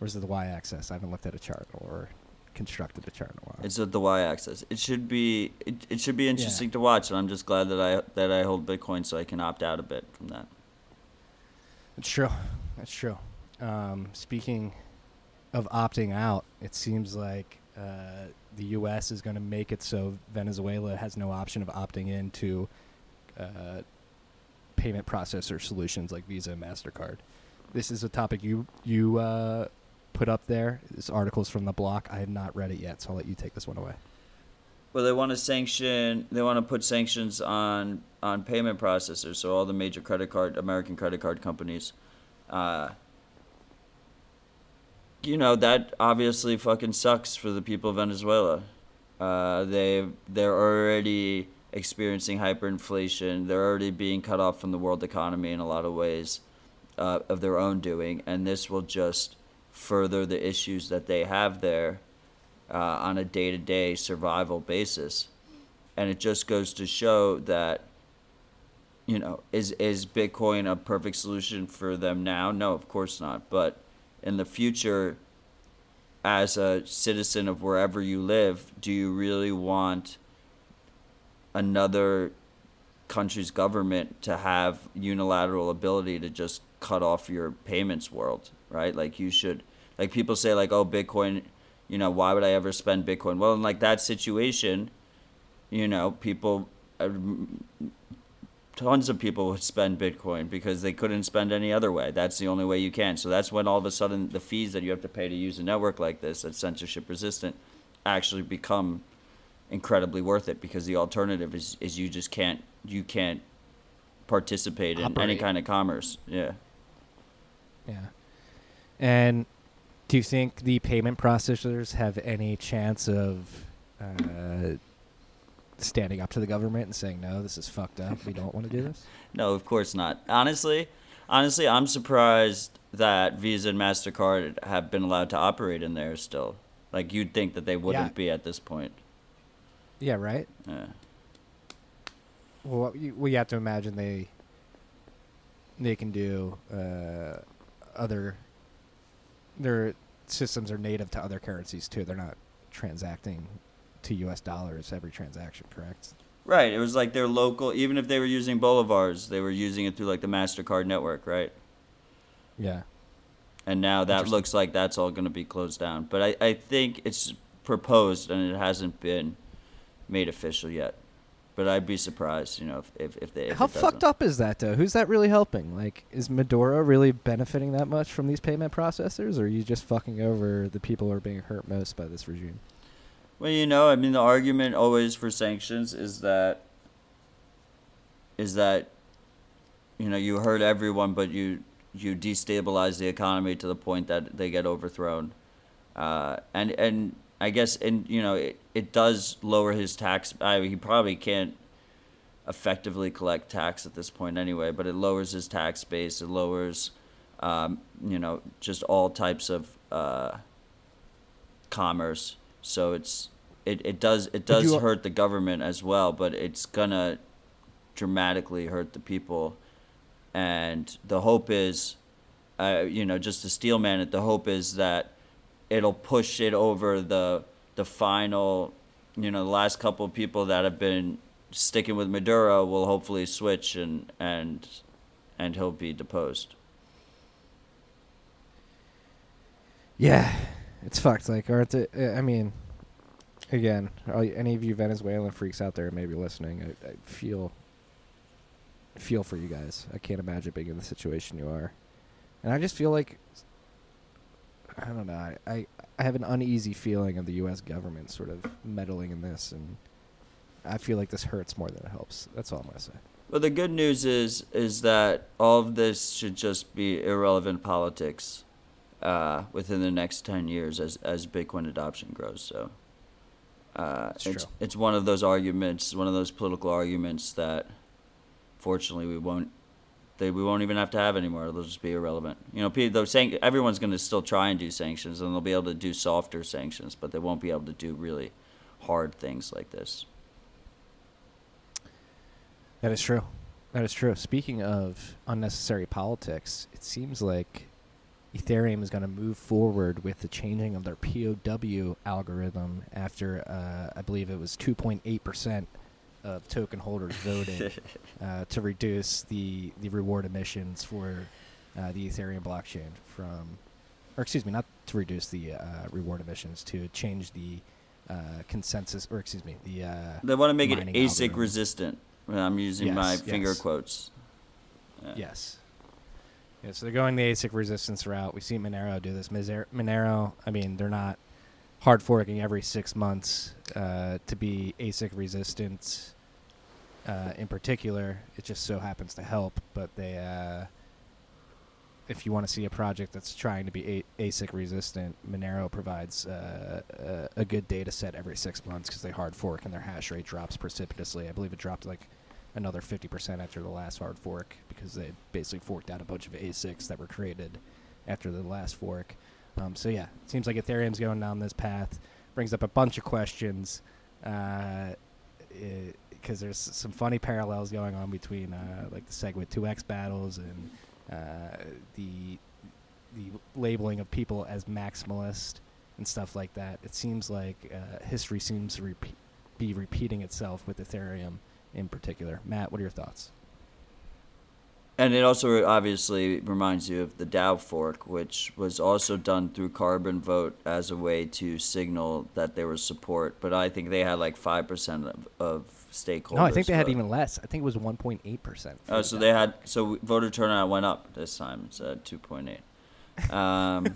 Or is it the y axis? I haven't looked at a chart or constructed a chart in a while. It's at the y-axis. It should be it, it should be interesting to watch, and I'm just glad that I that I hold Bitcoin so I can opt out a bit from that. It's true. That's true. Um, speaking of opting out, it seems like uh, the U.S. is going to make it so Venezuela has no option of opting into uh, payment processor solutions like Visa and Mastercard. This is a topic you you uh, put up there. This article's from the block. I have not read it yet, so I'll let you take this one away. Well, they want to sanction. They want to put sanctions on on payment processors. So all the major credit card, American credit card companies. Uh, you know that obviously fucking sucks for the people of Venezuela. Uh, they they're already experiencing hyperinflation. They're already being cut off from the world economy in a lot of ways uh, of their own doing, and this will just further the issues that they have there uh, on a day to day survival basis. And it just goes to show that, you know, is, is Bitcoin a perfect solution for them now? No, of course not. But in the future, as a citizen of wherever you live, do you really want another country's government to have unilateral ability to just cut off your payments world, right? Like you should like people say like oh Bitcoin, you know, why would I ever spend Bitcoin? Well, in like that situation, you know, people tons of people would spend Bitcoin because they couldn't spend any other way. That's the only way you can. So that's when all of a sudden the fees that you have to pay to use a network like this that's censorship resistant actually become incredibly worth it because the alternative is, is you just can't you can't participate in any kind of commerce. Yeah. Yeah. And do you think the payment processors have any chance of uh, standing up to the government and saying, no, this is fucked up. We don't want to do this? [laughs] No, of course not. Honestly, honestly, I'm surprised that Visa and Mastercard have been allowed to operate in there still. Like you'd think that they wouldn't Yeah. be at this point. Yeah, right? Yeah. Well, you, well, you have to imagine they they can do uh, other. Their systems are native to other currencies too. They're not transacting to U.S. dollars every transaction, correct? Right. It was like their local. Even if they were using bolivars, they were using it through like the Mastercard network, right? Yeah. and now that looks like that's all going to be closed down. But I, I think it's proposed and it hasn't been made official yet. But I'd be surprised, you know, if if, if they. If How fucked up is that, though? Who's that really helping? Like, is Maduro really benefiting that much from these payment processors, or are you just fucking over the people who are being hurt most by this regime? Well, you know, I mean, the argument always for sanctions is that is that you know you hurt everyone, but you you destabilize the economy to the point that they get overthrown, uh, and and I guess and you know it, it does lower his tax. I he probably can't effectively collect tax at this point anyway, but it lowers his tax base. It lowers, um, you know, just all types of uh, commerce. So it's it, it does it does you- hurt the government as well, but it's gonna dramatically hurt the people. And the hope is, uh, you know, just to steel man it. The hope is that it'll push it over the the final, you know, the last couple of people that have been sticking with Maduro will hopefully switch and and and he'll be deposed. Yeah, it's fucked. Like, aren't it? uh, I mean, again, any of you Venezuelan freaks out there maybe listening? I, I feel feel for you guys. I can't imagine being in the situation you are, and I just feel like I don't know. I I, I have an uneasy feeling of the U.S. government sort of meddling in this, and I feel like this hurts more than it helps. That's all I'm gonna say. Well, the good news is is that all of this should just be irrelevant politics uh, within the next ten years as as Bitcoin adoption grows. So uh, It's it's it's one of those arguments, one of those political arguments that fortunately we won't they we won't even have to have anymore. They'll just be irrelevant. You know, people saying everyone's going to still try and do sanctions, and they'll be able to do softer sanctions, but they won't be able to do really hard things like this. That is true. That is true. Speaking of unnecessary politics, it seems like Ethereum is going to move forward with the changing of their POW algorithm after uh, I believe it was 2.8% of token holders voted [laughs] uh, to reduce the, the reward emissions for uh, the Ethereum blockchain from, or excuse me, not to reduce the uh, reward emissions, to change the uh, consensus, or excuse me, the. Uh, They want to make it ASIC algorithm. resistant. I'm using my Yes, finger yes. quotes. Yeah. Yes. Yeah, so they're going the ASIC resistance route. We see Monero do this. Monero, I mean, they're not hard forking every six months uh, to be ASIC resistant. Uh, in particular, it just so happens to help. But they, uh, if you want to see a project that's trying to be a- ASIC resistant, Monero provides uh, a, a good data set every six months because they hard fork and their hash rate drops precipitously. I believe it dropped like another 50% after the last hard fork because they basically forked out a bunch of ASICs that were created after the last fork. Um, so yeah, it seems like Ethereum's going down this path. Brings up a bunch of questions because there's some funny parallels going on between uh, like the Segwit 2x battles and uh, the the labeling of people as maximalist and stuff like that. It seems like uh, history seems to be repeating itself with Ethereum in particular. Matt, what are your thoughts? And it also obviously reminds you of the DAO fork, which was also done through Carbon Vote as a way to signal that there was support. But I think they had like 5% of, of stakeholders. No, I think they had even less. I think it was 1.8 percent. Oh, so they had so voter turnout went up this time. It's at two point eight. Um,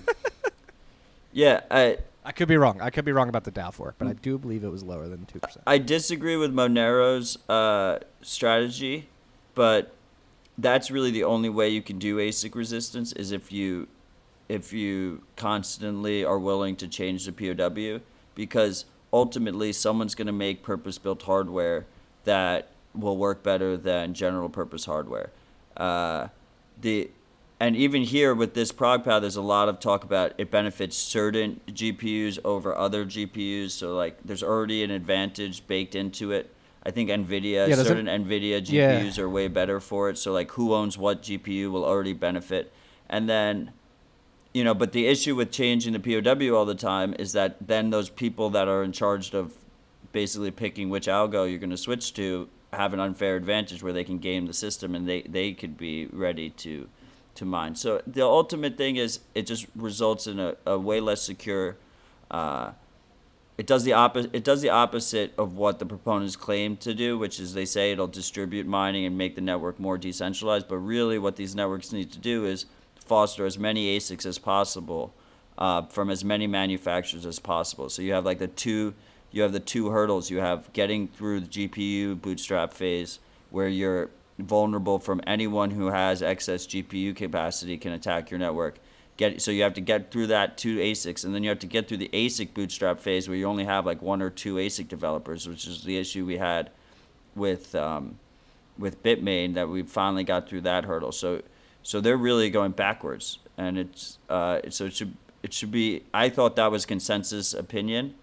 [laughs] yeah, I I could be wrong. I could be wrong about the DAO fork, but I do believe it was lower than two percent. I disagree with Monero's uh, strategy, but that's really the only way you can do ASIC resistance is if you if you constantly are willing to change the POW because ultimately someone's going to make purpose-built hardware that will work better than general purpose hardware. Uh, the and even here with this ProgPow, there's a lot of talk about it benefits certain GPUs over other GPUs. So like, there's already an advantage baked into it. I think NVIDIA, Yeah, certain NVIDIA Yeah. GPUs are way better for it. So like, who owns what GPU will already benefit. And then, you know, but the issue with changing the POW all the time is that then those people that are in charge of basically picking which algo you're going to switch to have an unfair advantage where they can game the system and they, they could be ready to to mine. So the ultimate thing is it just results in a, a way less secure. Uh, it does the opposite. It does the opposite of what the proponents claim to do, which is they say it'll distribute mining and make the network more decentralized. But really, what these networks need to do is foster as many ASICs as possible uh, from as many manufacturers as possible. So you have like the two, you have the two hurdles. You have getting through the GPU bootstrap phase, where you're vulnerable from anyone who has excess GPU capacity can attack your network. Get so you have to get through that two ASICs, and then you have to get through the ASIC bootstrap phase where you only have like one or two ASIC developers, which is the issue we had with um, with Bitmain that we finally got through that hurdle. So so they're really going backwards, and it's uh, so it should it should be. I thought that was consensus opinion,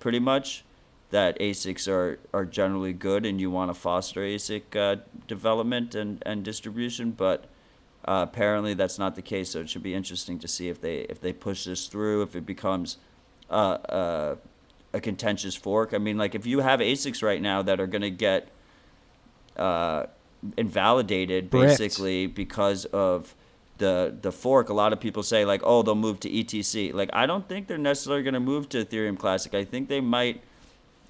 pretty much that ASICs are, are generally good and you want to foster ASIC uh, development and, and distribution, but uh, apparently that's not the case. So it should be interesting to see if they if they push this through, if it becomes uh, uh, a contentious fork. I mean, like if you have ASICs right now that are going to get uh, invalidated Bricked. basically because of the the fork, a lot of people say like, oh, they'll move to ETC. Like I don't think they're necessarily going to move to Ethereum Classic. I think they might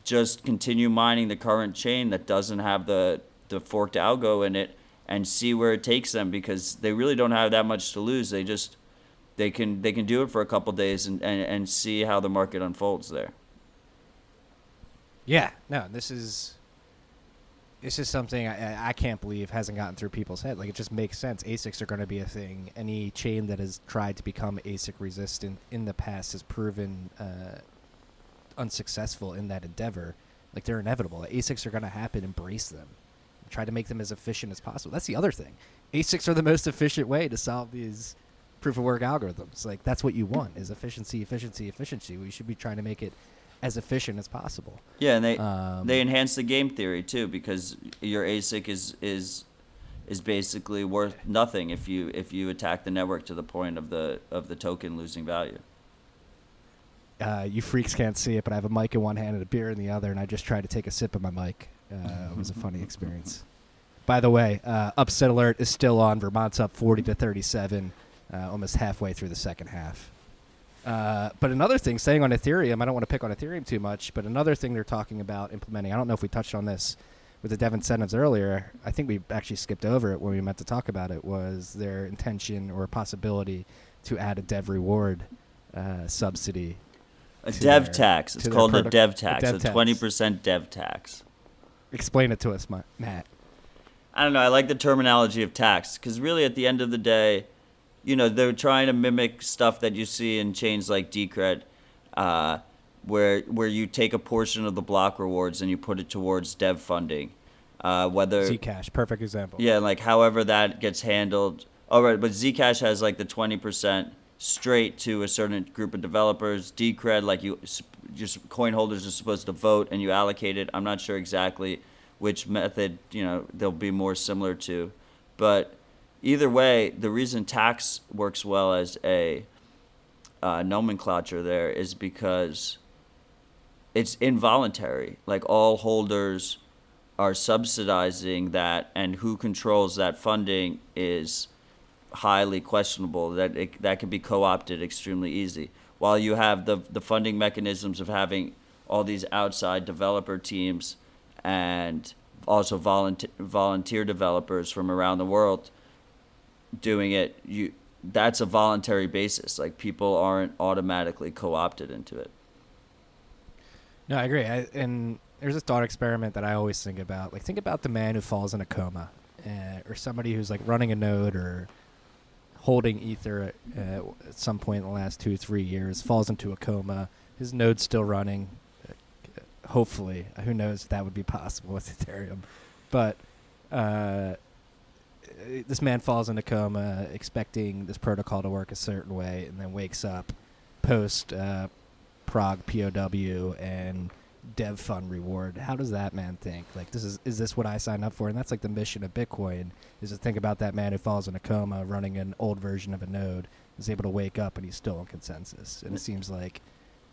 just continue mining the current chain that doesn't have the the forked algo in it and see where it takes them because they really don't have that much to lose. They just they can they can do it for a couple days and, and, and see how the market unfolds there. Yeah, no, this is this is something I, I can't believe hasn't gotten through people's head. Like it just makes sense. ASICs are going to be a thing. Any chain that has tried to become ASIC resistant in the past has proven uh, unsuccessful in that endeavor. Like they're inevitable. ASICs are going to happen. Embrace them. Try to make them as efficient as possible. That's the other thing. ASICs are the most efficient way to solve these proof of work algorithms. Like that's what you want is efficiency, efficiency, efficiency. We should be trying to make it as efficient as possible. Yeah, and they Um, they enhance the game theory too because your ASIC is is is basically worth nothing if you if you attack the network to the point of the of the token losing value. Uh, you freaks can't see it, but I have a mic in one hand and a beer in the other, and I just tried to take a sip of my mic. Uh, it was a funny [laughs] experience. By the way, uh, upset alert is still on. Vermont's up 40 to 37, uh, almost halfway through the second half. Uh, but another thing, staying on Ethereum, I don't want to pick on Ethereum too much, but another thing they're talking about implementing, I don't know if we touched on this with the dev incentives earlier. I think we actually skipped over it when we meant to talk about it, was their intention or possibility to add a dev reward uh, subsidy A dev their- tax. It's called a dev a tax. dev A twenty percent dev tax. Explain it to us, Ma- Matt. I don't know. I like the terminology of tax because really, at the end of the day, you know, they're trying to mimic stuff that you see in chains like Decred, uh, where where you take a portion of the block rewards and you put it towards dev funding, uh, whether Zcash, perfect example. yeah, like however that gets handled. All right, but Zcash has like the twenty percent straight to a certain group of developers. Decred, like you, just coin holders are supposed to vote and you allocate it. I'm not sure exactly which method you know they'll be more similar to, but either way, the reason tax works well as a uh, nomenclature there is because it's involuntary. Like all holders are subsidizing that, and who controls that funding is highly questionable. That it, that can be co-opted extremely easy. While you have the the funding mechanisms of having all these outside developer teams and also volunteer volunteer developers from around the world doing it, you that's a voluntary basis. Like people aren't automatically co-opted into it. No, I agree. I, and there's a thought experiment that I always think about. Like, think about the man who falls in a coma, uh, or somebody who's like running a node or holding ether at, uh, at some point in the last two, three years, falls into a coma. His node's still running. Uh, hopefully, who knows if that would be possible with Ethereum, but. Uh, this man falls into a coma, expecting this protocol to work a certain way, and then wakes up post uh, ProgPow and dev fund reward. How does that man think? Like, this is is this what I signed up for? And that's like the mission of Bitcoin is to think about that man who falls in a coma, running an old version of a node, is able to wake up and he's still in consensus. And it seems like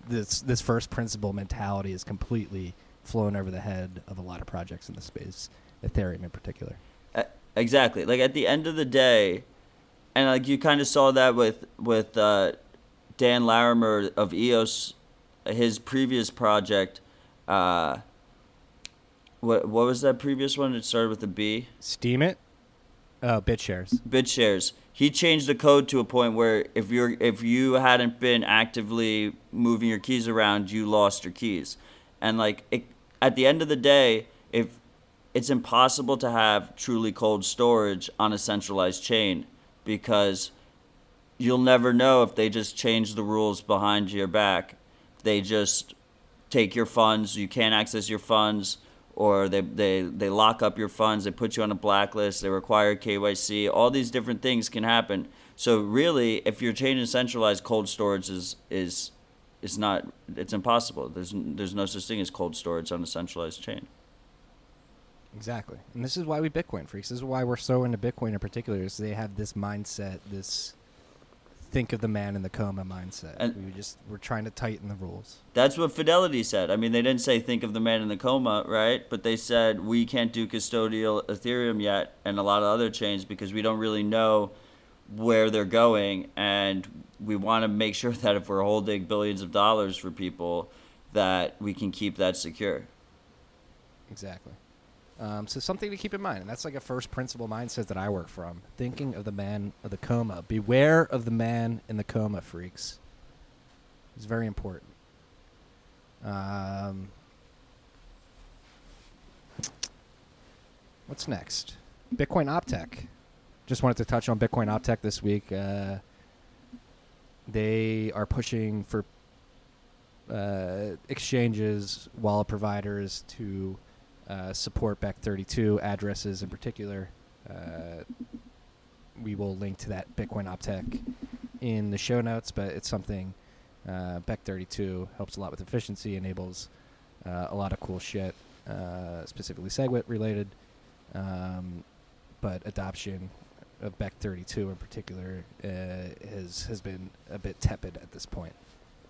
this this first principle mentality is completely flown over the head of a lot of projects in the space, Ethereum in particular. Uh, Exactly. Like at the end of the day, and like you kind of saw that with with uh, Dan Larimer of EOS, his previous project. Uh, what what was that previous one? It started with a B. Steemit. Oh, BitShares. BitShares. He changed the code to a point where if you're if you hadn't been actively moving your keys around, you lost your keys, and like it, at the end of the day, if it's impossible to have truly cold storage on a centralized chain because you'll never know if they just change the rules behind your back. They just take your funds, you can't access your funds or they, they, they lock up your funds, they put you on a blacklist, they require KYC, all these different things can happen. So really, if you're changing centralized, cold storage is is is not it's impossible. There's there's no such thing as cold storage on a centralized chain. Exactly, and this is why we Bitcoin freaks. This is why we're so into Bitcoin in particular. Is they have this mindset, this think of the man in the coma mindset. And we just we're trying to tighten the rules. That's what Fidelity said. I mean, they didn't say think of the man in the coma, right? But they said we can't do custodial Ethereum yet and a lot of other chains because we don't really know where they're going and we want to make sure [laughs] that if we're holding billions of dollars for people that we can keep that secure. Exactly. Um, so something to keep in mind, and that's like a first principle mindset that I work from. Thinking of the man of the coma. Beware of the man in the coma, freaks. It's very important. Um, what's next? Bitcoin Optech. Just wanted to touch on Bitcoin Optech this week. Uh, they are pushing for uh, exchanges, wallet providers to uh, support Bech32 addresses in particular. Uh, we will link to that Bitcoin Optech in the show notes, but it's something uh, Bech32 helps a lot with efficiency, enables uh, a lot of cool shit, uh, specifically SegWit related. Um, but adoption of Bech32 in particular uh, has has been a bit tepid at this point.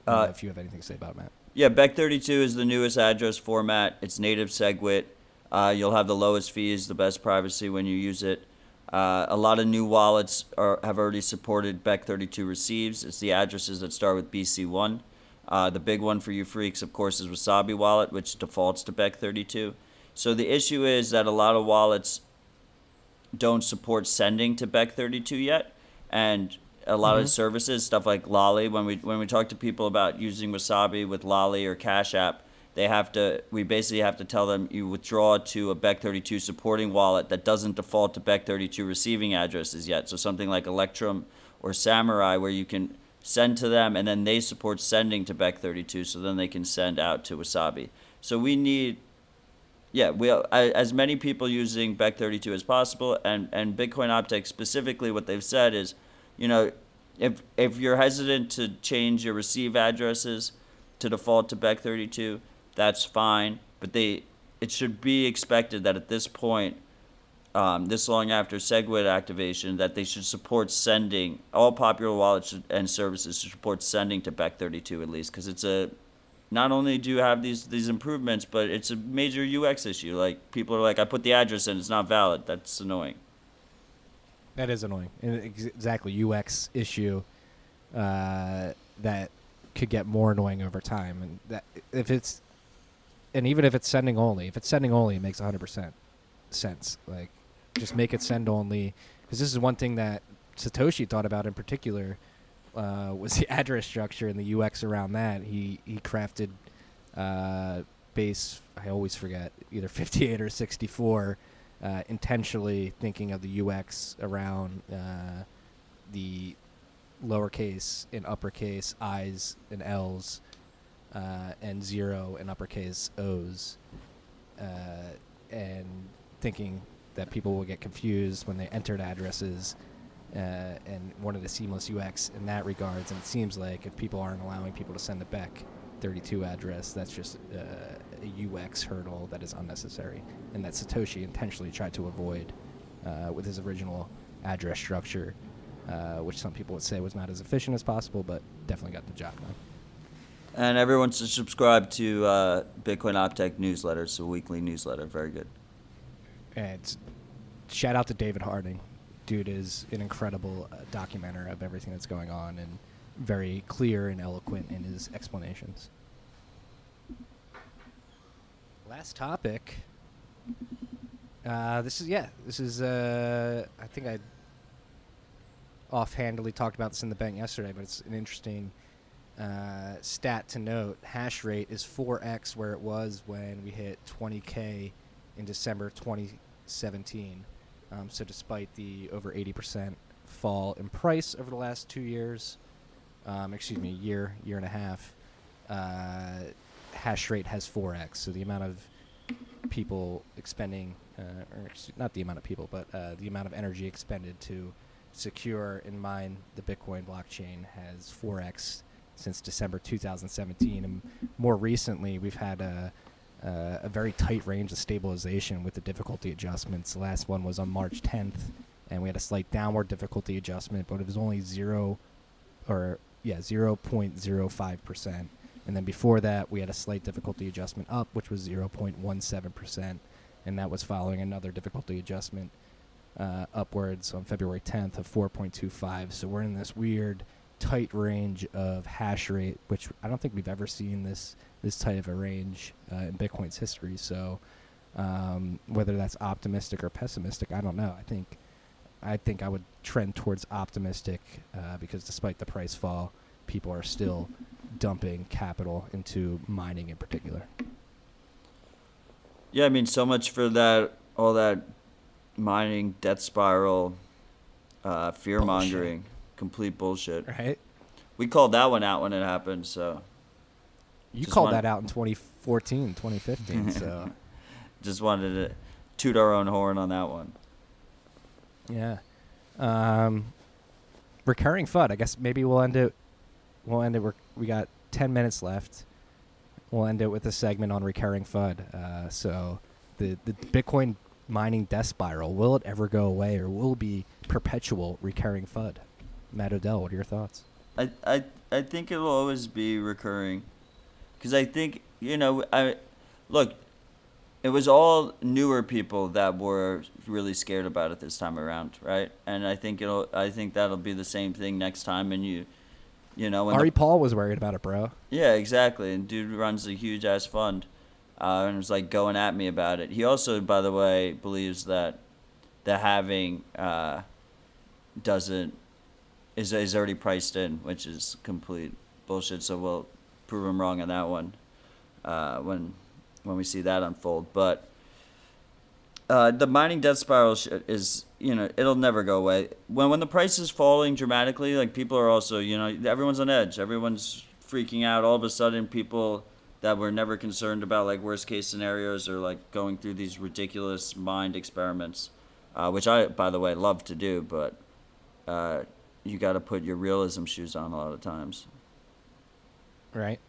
Uh, if you have anything to say about it, Matt. Yeah, Bech32 is the newest address format. It's native SegWit. Uh, you'll have the lowest fees, the best privacy when you use it. Uh, a lot of new wallets are, have already supported Bech32 receives. It's the addresses that start with BC1. Uh, the big one for you freaks, of course, is Wasabi Wallet, which defaults to Bech32. So the issue is that a lot of wallets don't support sending to Bech32 yet, and a lot mm-hmm. of services, stuff like Lolli. When we when we talk to people about using Wasabi with Lolli or Cash App, they have to. We basically have to tell them you withdraw to a Bech32 supporting wallet that doesn't default to Bech32 receiving addresses yet. So something like Electrum or Samurai, where you can send to them and then they support sending to Bech32, so then they can send out to Wasabi. So we need yeah, we as many people using Bech32 as possible, and and Bitcoin Optech specifically, what they've said is, you know, if if you're hesitant to change your receive addresses to default to Bech32, that's fine. But they, it should be expected that at this point, um, this long after SegWit activation, that they should support sending all popular wallets and services should support sending to Bech32 at least, because it's a not only do you have these these improvements, but it's a major UX issue. Like people are like, I put the address in, it's not valid. That's annoying. That is annoying. And exactly UX issue uh, that could get more annoying over time. And that if it's and even if it's sending only, if it's sending only, it makes 100% sense. Like just make it send only because this is one thing that Satoshi thought about in particular uh, was the [laughs] address structure and the UX around that. He he crafted uh, base. I always forget either 58 or 64, uh, intentionally thinking of the UX around uh, the lowercase and uppercase I's and L's uh, and zero and uppercase O's, uh, and thinking that people will get confused when they entered addresses uh, and wanted a seamless UX in that regards. And it seems like if people aren't allowing people to send the back 32 address, that's just uh, a UX hurdle that is unnecessary, and that Satoshi intentionally tried to avoid uh, with his original address structure, uh, which some people would say was not as efficient as possible, but definitely got the job done. And everyone should subscribe to uh, Bitcoin Optech newsletter. It's a weekly newsletter. Very good. And shout out to David Harding dude is an incredible uh, documenter of everything that's going on and very clear and eloquent in his explanations. Last topic. Uh, this is yeah. This is uh, I think I offhandedly talked about this in the bank yesterday, but it's an interesting uh, stat to note. Hash rate is 4x where it was when we hit 20k in December 2017. Um, so despite the over 80% fall in price over the last two years, um, excuse me, year year and a half, uh, hash rate has 4x. So the amount of people expending, uh, or not the amount of people, but uh, the amount of energy expended to secure and mine the Bitcoin blockchain has 4x since December 2017. And more recently, we've had a, a, a very tight range of stabilization with the difficulty adjustments. The last one was on March 10th, and we had a slight downward difficulty adjustment, but it was only zero, or yeah, 0.05 percent. And then before that, we had a slight difficulty adjustment up, which was 0.17 percent, and that was following another difficulty adjustment uh, upwards on February 10th of 4.25. So we're in this weird tight range of hash rate, which I don't think we've ever seen this this tight of a range uh, in Bitcoin's history. So um, whether that's optimistic or pessimistic, I don't know. I think I think I would trend towards optimistic uh, because despite the price fall, people are still dumping capital into mining in particular. Yeah, I mean, so much for that, all that mining, death spiral, uh, fear mongering, complete bullshit. Right? We called that one out when it happened, so You Just called that out in 2014, 2015. [laughs] so just wanted to toot our own horn on that one. yeah. Um, recurring FUD. I guess maybe we'll end it. We'll end it. We're, we got 10 minutes left. We'll end it with a segment on recurring FUD. Uh, so the the Bitcoin mining death spiral. Will it ever go away, or will it be perpetual recurring FUD? Matt Odell, what are your thoughts? I, I, I think it'll always be recurring, because I think you know I, look, it was all newer people that were really scared about it this time around, right? And I think it'll I think that'll be the same thing next time, and you, you know, when the- Paul was worried about it, bro. Yeah, exactly. And dude runs a huge ass fund, uh, and was like going at me about it. He also, by the way, believes that the halving uh, doesn't is is already priced in, which is complete bullshit. So we'll prove him wrong on that one uh, when when we see that unfold. But uh, the mining death spiral is you know it'll never go away. When when the price is falling dramatically, like people are also you know everyone's on edge. Everyone's freaking out. All of a sudden, people that were never concerned about like worst case scenarios are like going through these ridiculous mind experiments, uh, which I by the way love to do, but uh, you got to put your realism shoes on a lot of times. right?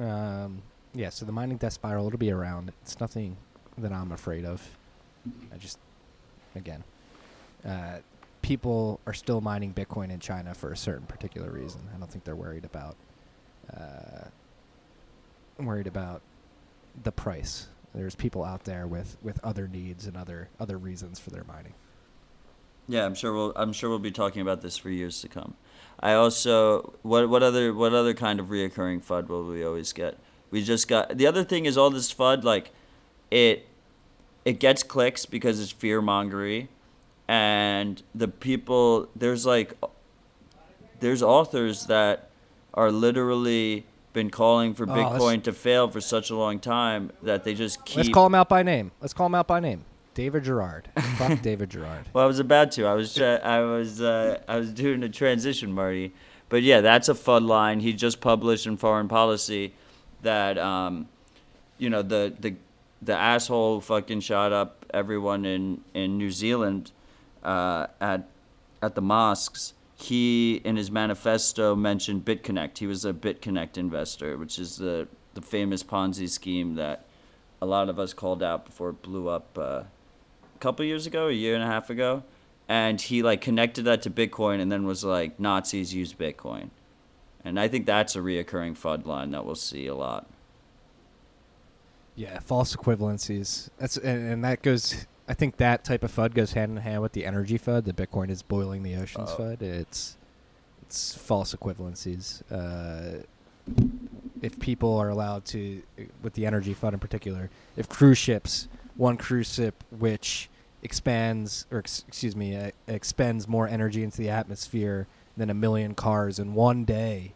Um, yeah, so the mining death spiral, it'll be around. It's nothing that I'm afraid of. I just, again, uh, people are still mining Bitcoin in China for a certain particular reason. I don't think they're worried about, uh, worried about the price. There's people out there with, with other needs and other other reasons for their mining. Yeah, I'm sure we'll I'm sure we'll be talking about this for years to come. I also what what other what other kind of reoccurring FUD will we always get? We just got the other thing is all this FUD like it it gets clicks because it's fear mongery and the people there's like there's authors that are literally been calling for Oh, Bitcoin to fail for such a long time that they just keep Let's call him out by name. Let's call him out by name. David Gerard. Fuck [laughs] David Gerard. Well, I was about to. I was try- I was uh, I was doing a transition, Marty. But yeah, that's a FUD line. He just published in Foreign Policy that um, you know the the the asshole fucking shot up everyone in in New Zealand uh, at at the mosques. He in his manifesto mentioned BitConnect. He was a BitConnect investor, which is the the famous Ponzi scheme that a lot of us called out before it blew up. Uh, a couple years ago, a year and a half ago, and he like connected that to Bitcoin and then was like Nazis use Bitcoin, and I think that's a reoccurring FUD line that we'll see a lot. Yeah, false equivalencies. That's and, and that goes I think that type of FUD goes hand in hand with the energy FUD. The Bitcoin is boiling the oceans Oh. FUD. It's it's false equivalencies. Uh, if people are allowed to, with the energy FUD in particular, if cruise ships, one cruise ship which expands or ex- excuse me, uh, expends more energy into the atmosphere than a million cars in one day,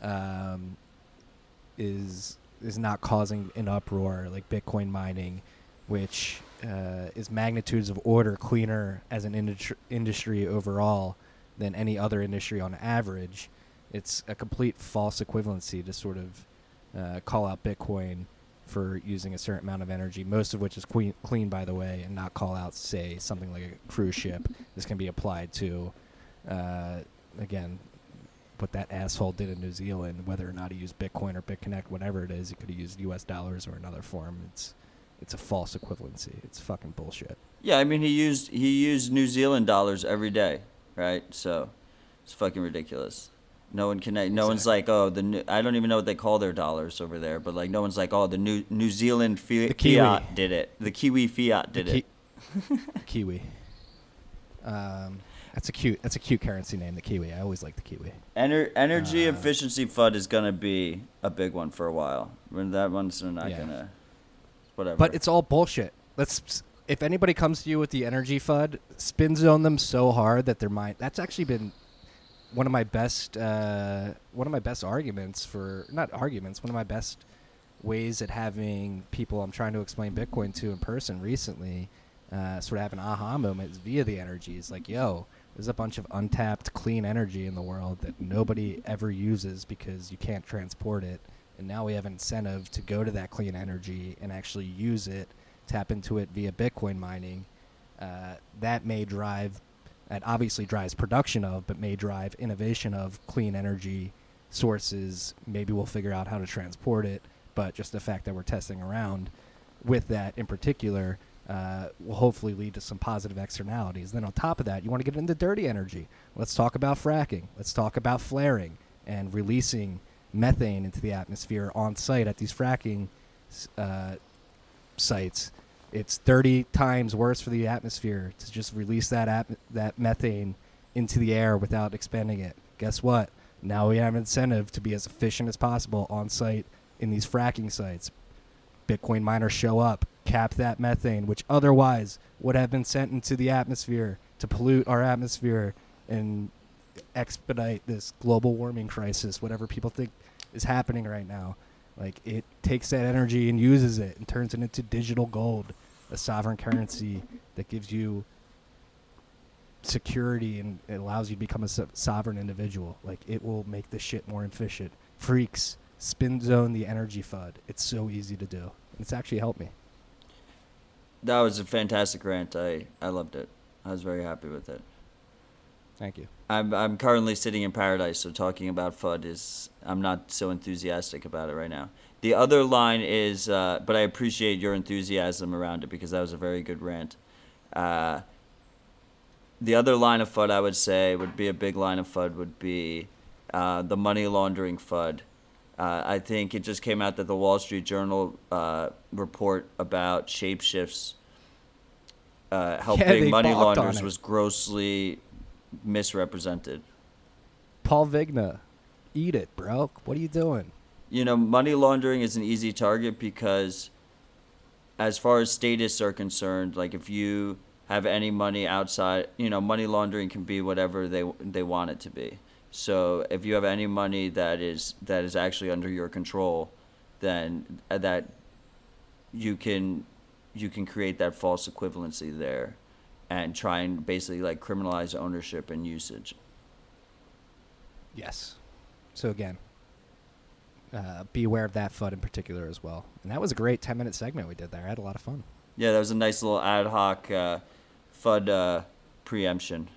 um, is is not causing an uproar like Bitcoin mining, which uh, is magnitudes of order cleaner as an industry, overall than any other industry on average. It's a complete false equivalency to sort of uh, call out Bitcoin for using a certain amount of energy, most of which is clean, clean by the way, and not call out, say, something like a cruise ship. This can be applied to, uh, again, what that asshole did in New Zealand, whether or not he used Bitcoin or BitConnect, whatever it is, he could have used U.S. dollars or another form. It's it's a false equivalency. It's fucking bullshit. Yeah, I mean he used he used New Zealand dollars every day, right? So it's fucking ridiculous. No one can. No one's like, oh, the new, I don't even know what they call their dollars over there, but like no one's like, oh, the new New Zealand fi- fiat did it. The Kiwi fiat did The it. [laughs] Kiwi. Um, that's a cute. That's a cute currency name. The Kiwi. I always like the Kiwi. Ener- energy Uh, efficiency fund is gonna be a big one for a while. When that one's not Yeah. gonna, whatever. But it's all bullshit. Let's. If anybody comes to you with the energy FUD, spin zone them so hard that their mind. That's actually been one of my best. Uh, one of my best arguments for not arguments. One of my best ways at having people I'm trying to explain Bitcoin to in person recently. Uh, sort of have an aha moment via the energy. It's like, yo, there's a bunch of untapped clean energy in the world that nobody ever uses because you can't transport it. And now we have incentive to go to that clean energy and actually use it, tap into it via Bitcoin mining. Uh, that may drive, that obviously drives production of, but may drive innovation of clean energy sources. Maybe we'll figure out how to transport it, but just the fact that we're testing around with that in particular uh, will hopefully lead to some positive externalities. Then on top of that, you want to get into dirty energy. Let's talk about fracking. Let's talk about flaring and releasing methane into the atmosphere on site at these fracking uh, sites. It's 30 times worse for the atmosphere to just release that that methane into the air without expending it. Guess what? Now we have an incentive to be as efficient as possible on site in these fracking sites. Bitcoin miners show up, cap that methane, which otherwise would have been sent into the atmosphere to pollute our atmosphere and expedite this global warming crisis, whatever people think is happening right now. Like it takes that energy and uses it and turns it into digital gold, a sovereign currency that gives you security and it allows you to become a so- sovereign individual. Like it will make the shit more efficient. Freaks, spin zone the energy FUD. It's so easy to do. It's actually helped me. That was a fantastic rant. I I loved it. I was very happy with it. Thank you. I'm I'm currently sitting in paradise, so talking about FUD is I'm not so enthusiastic about it right now. The other line is, uh, but I appreciate your enthusiasm around it because that was a very good rant. Uh, the other line of FUD I would say would be a big line of FUD would be uh, the money laundering FUD. Uh, I think it just came out that the Wall Street Journal uh, report about ShapeShift's uh, helping they money launderers was grossly misrepresented. Paul Vigna, eat it, bro. What are you doing? You know, money laundering is an easy target because, as far as statists are concerned, like if you have any money outside, you know, money laundering can be whatever they they want it to be. So if you have any money that is that is actually under your control, then uh, that you can you can create that false equivalency there, and try and basically like criminalize ownership and usage. Yes. So again, uh, be aware of that FUD in particular as well. And that was a great 10 minute segment we did there. I had a lot of fun. Yeah, that was a nice little ad hoc uh, FUD uh, preemption.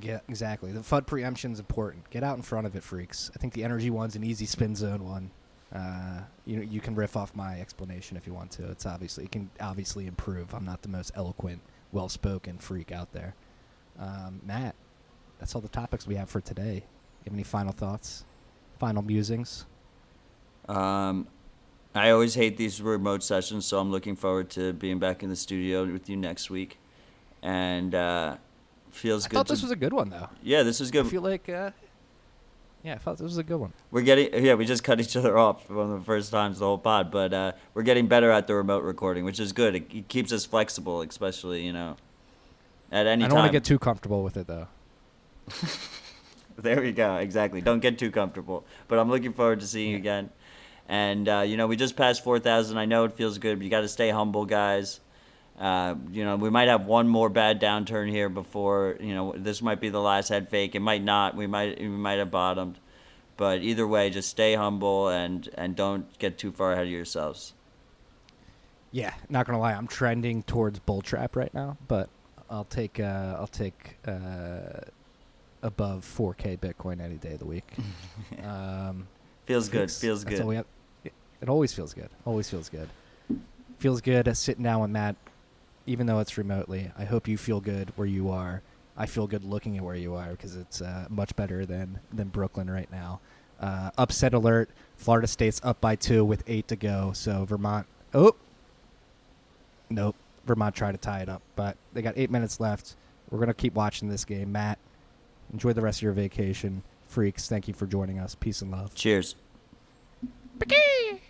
Get, exactly. The FUD preemption is important. Get out in front of it, freaks. I think the energy one's an easy spin zone one. Uh, you you can riff off my explanation if you want to. It's obviously it can obviously improve. I'm not the most eloquent, well spoken freak out there. Um, Matt, that's all the topics we have for today. You have any final thoughts? Final musings? Um, I always hate these remote sessions, so I'm looking forward to being back in the studio with you next week. And uh, feels I good. thought to, this was a good one though. yeah, this was good. I feel like, uh, yeah, I thought this was a good one. We're getting yeah, we just [laughs] cut each other off one of the first times the whole pod, but uh, we're getting better at the remote recording, which is good. It, it keeps us flexible, especially you know at any time. I don't want to get too comfortable with it though. [laughs] There we go. Exactly. Don't get too comfortable. But I'm looking forward to seeing you again. And uh, you know, we just passed 4,000. I know it feels good, but you got to stay humble, guys. Uh, you know, we might have one more bad downturn here before. You know, this might be the last head fake. It might not. We might we might have bottomed. But either way, just stay humble and and don't get too far ahead of yourselves. Yeah, not gonna lie, I'm trending towards bull trap right now, but I'll take uh, I'll take uh, above 4K Bitcoin any day of the week. [laughs] um, Feels good. Feels good. we have. It, it always feels good. Always feels good. Feels good uh, sitting down with Matt, even though it's remotely. I hope you feel good where you are. I feel good looking at where you are because it's uh, much better than than Brooklyn right now. Uh, upset alert! Florida State's up by two with eight to go. So Vermont. Oh, nope. Vermont tried to tie it up, but they got eight minutes left. We're gonna keep watching this game. Matt, enjoy the rest of your vacation. Freaks, thank you for joining us. Peace and love. Cheers. Peace.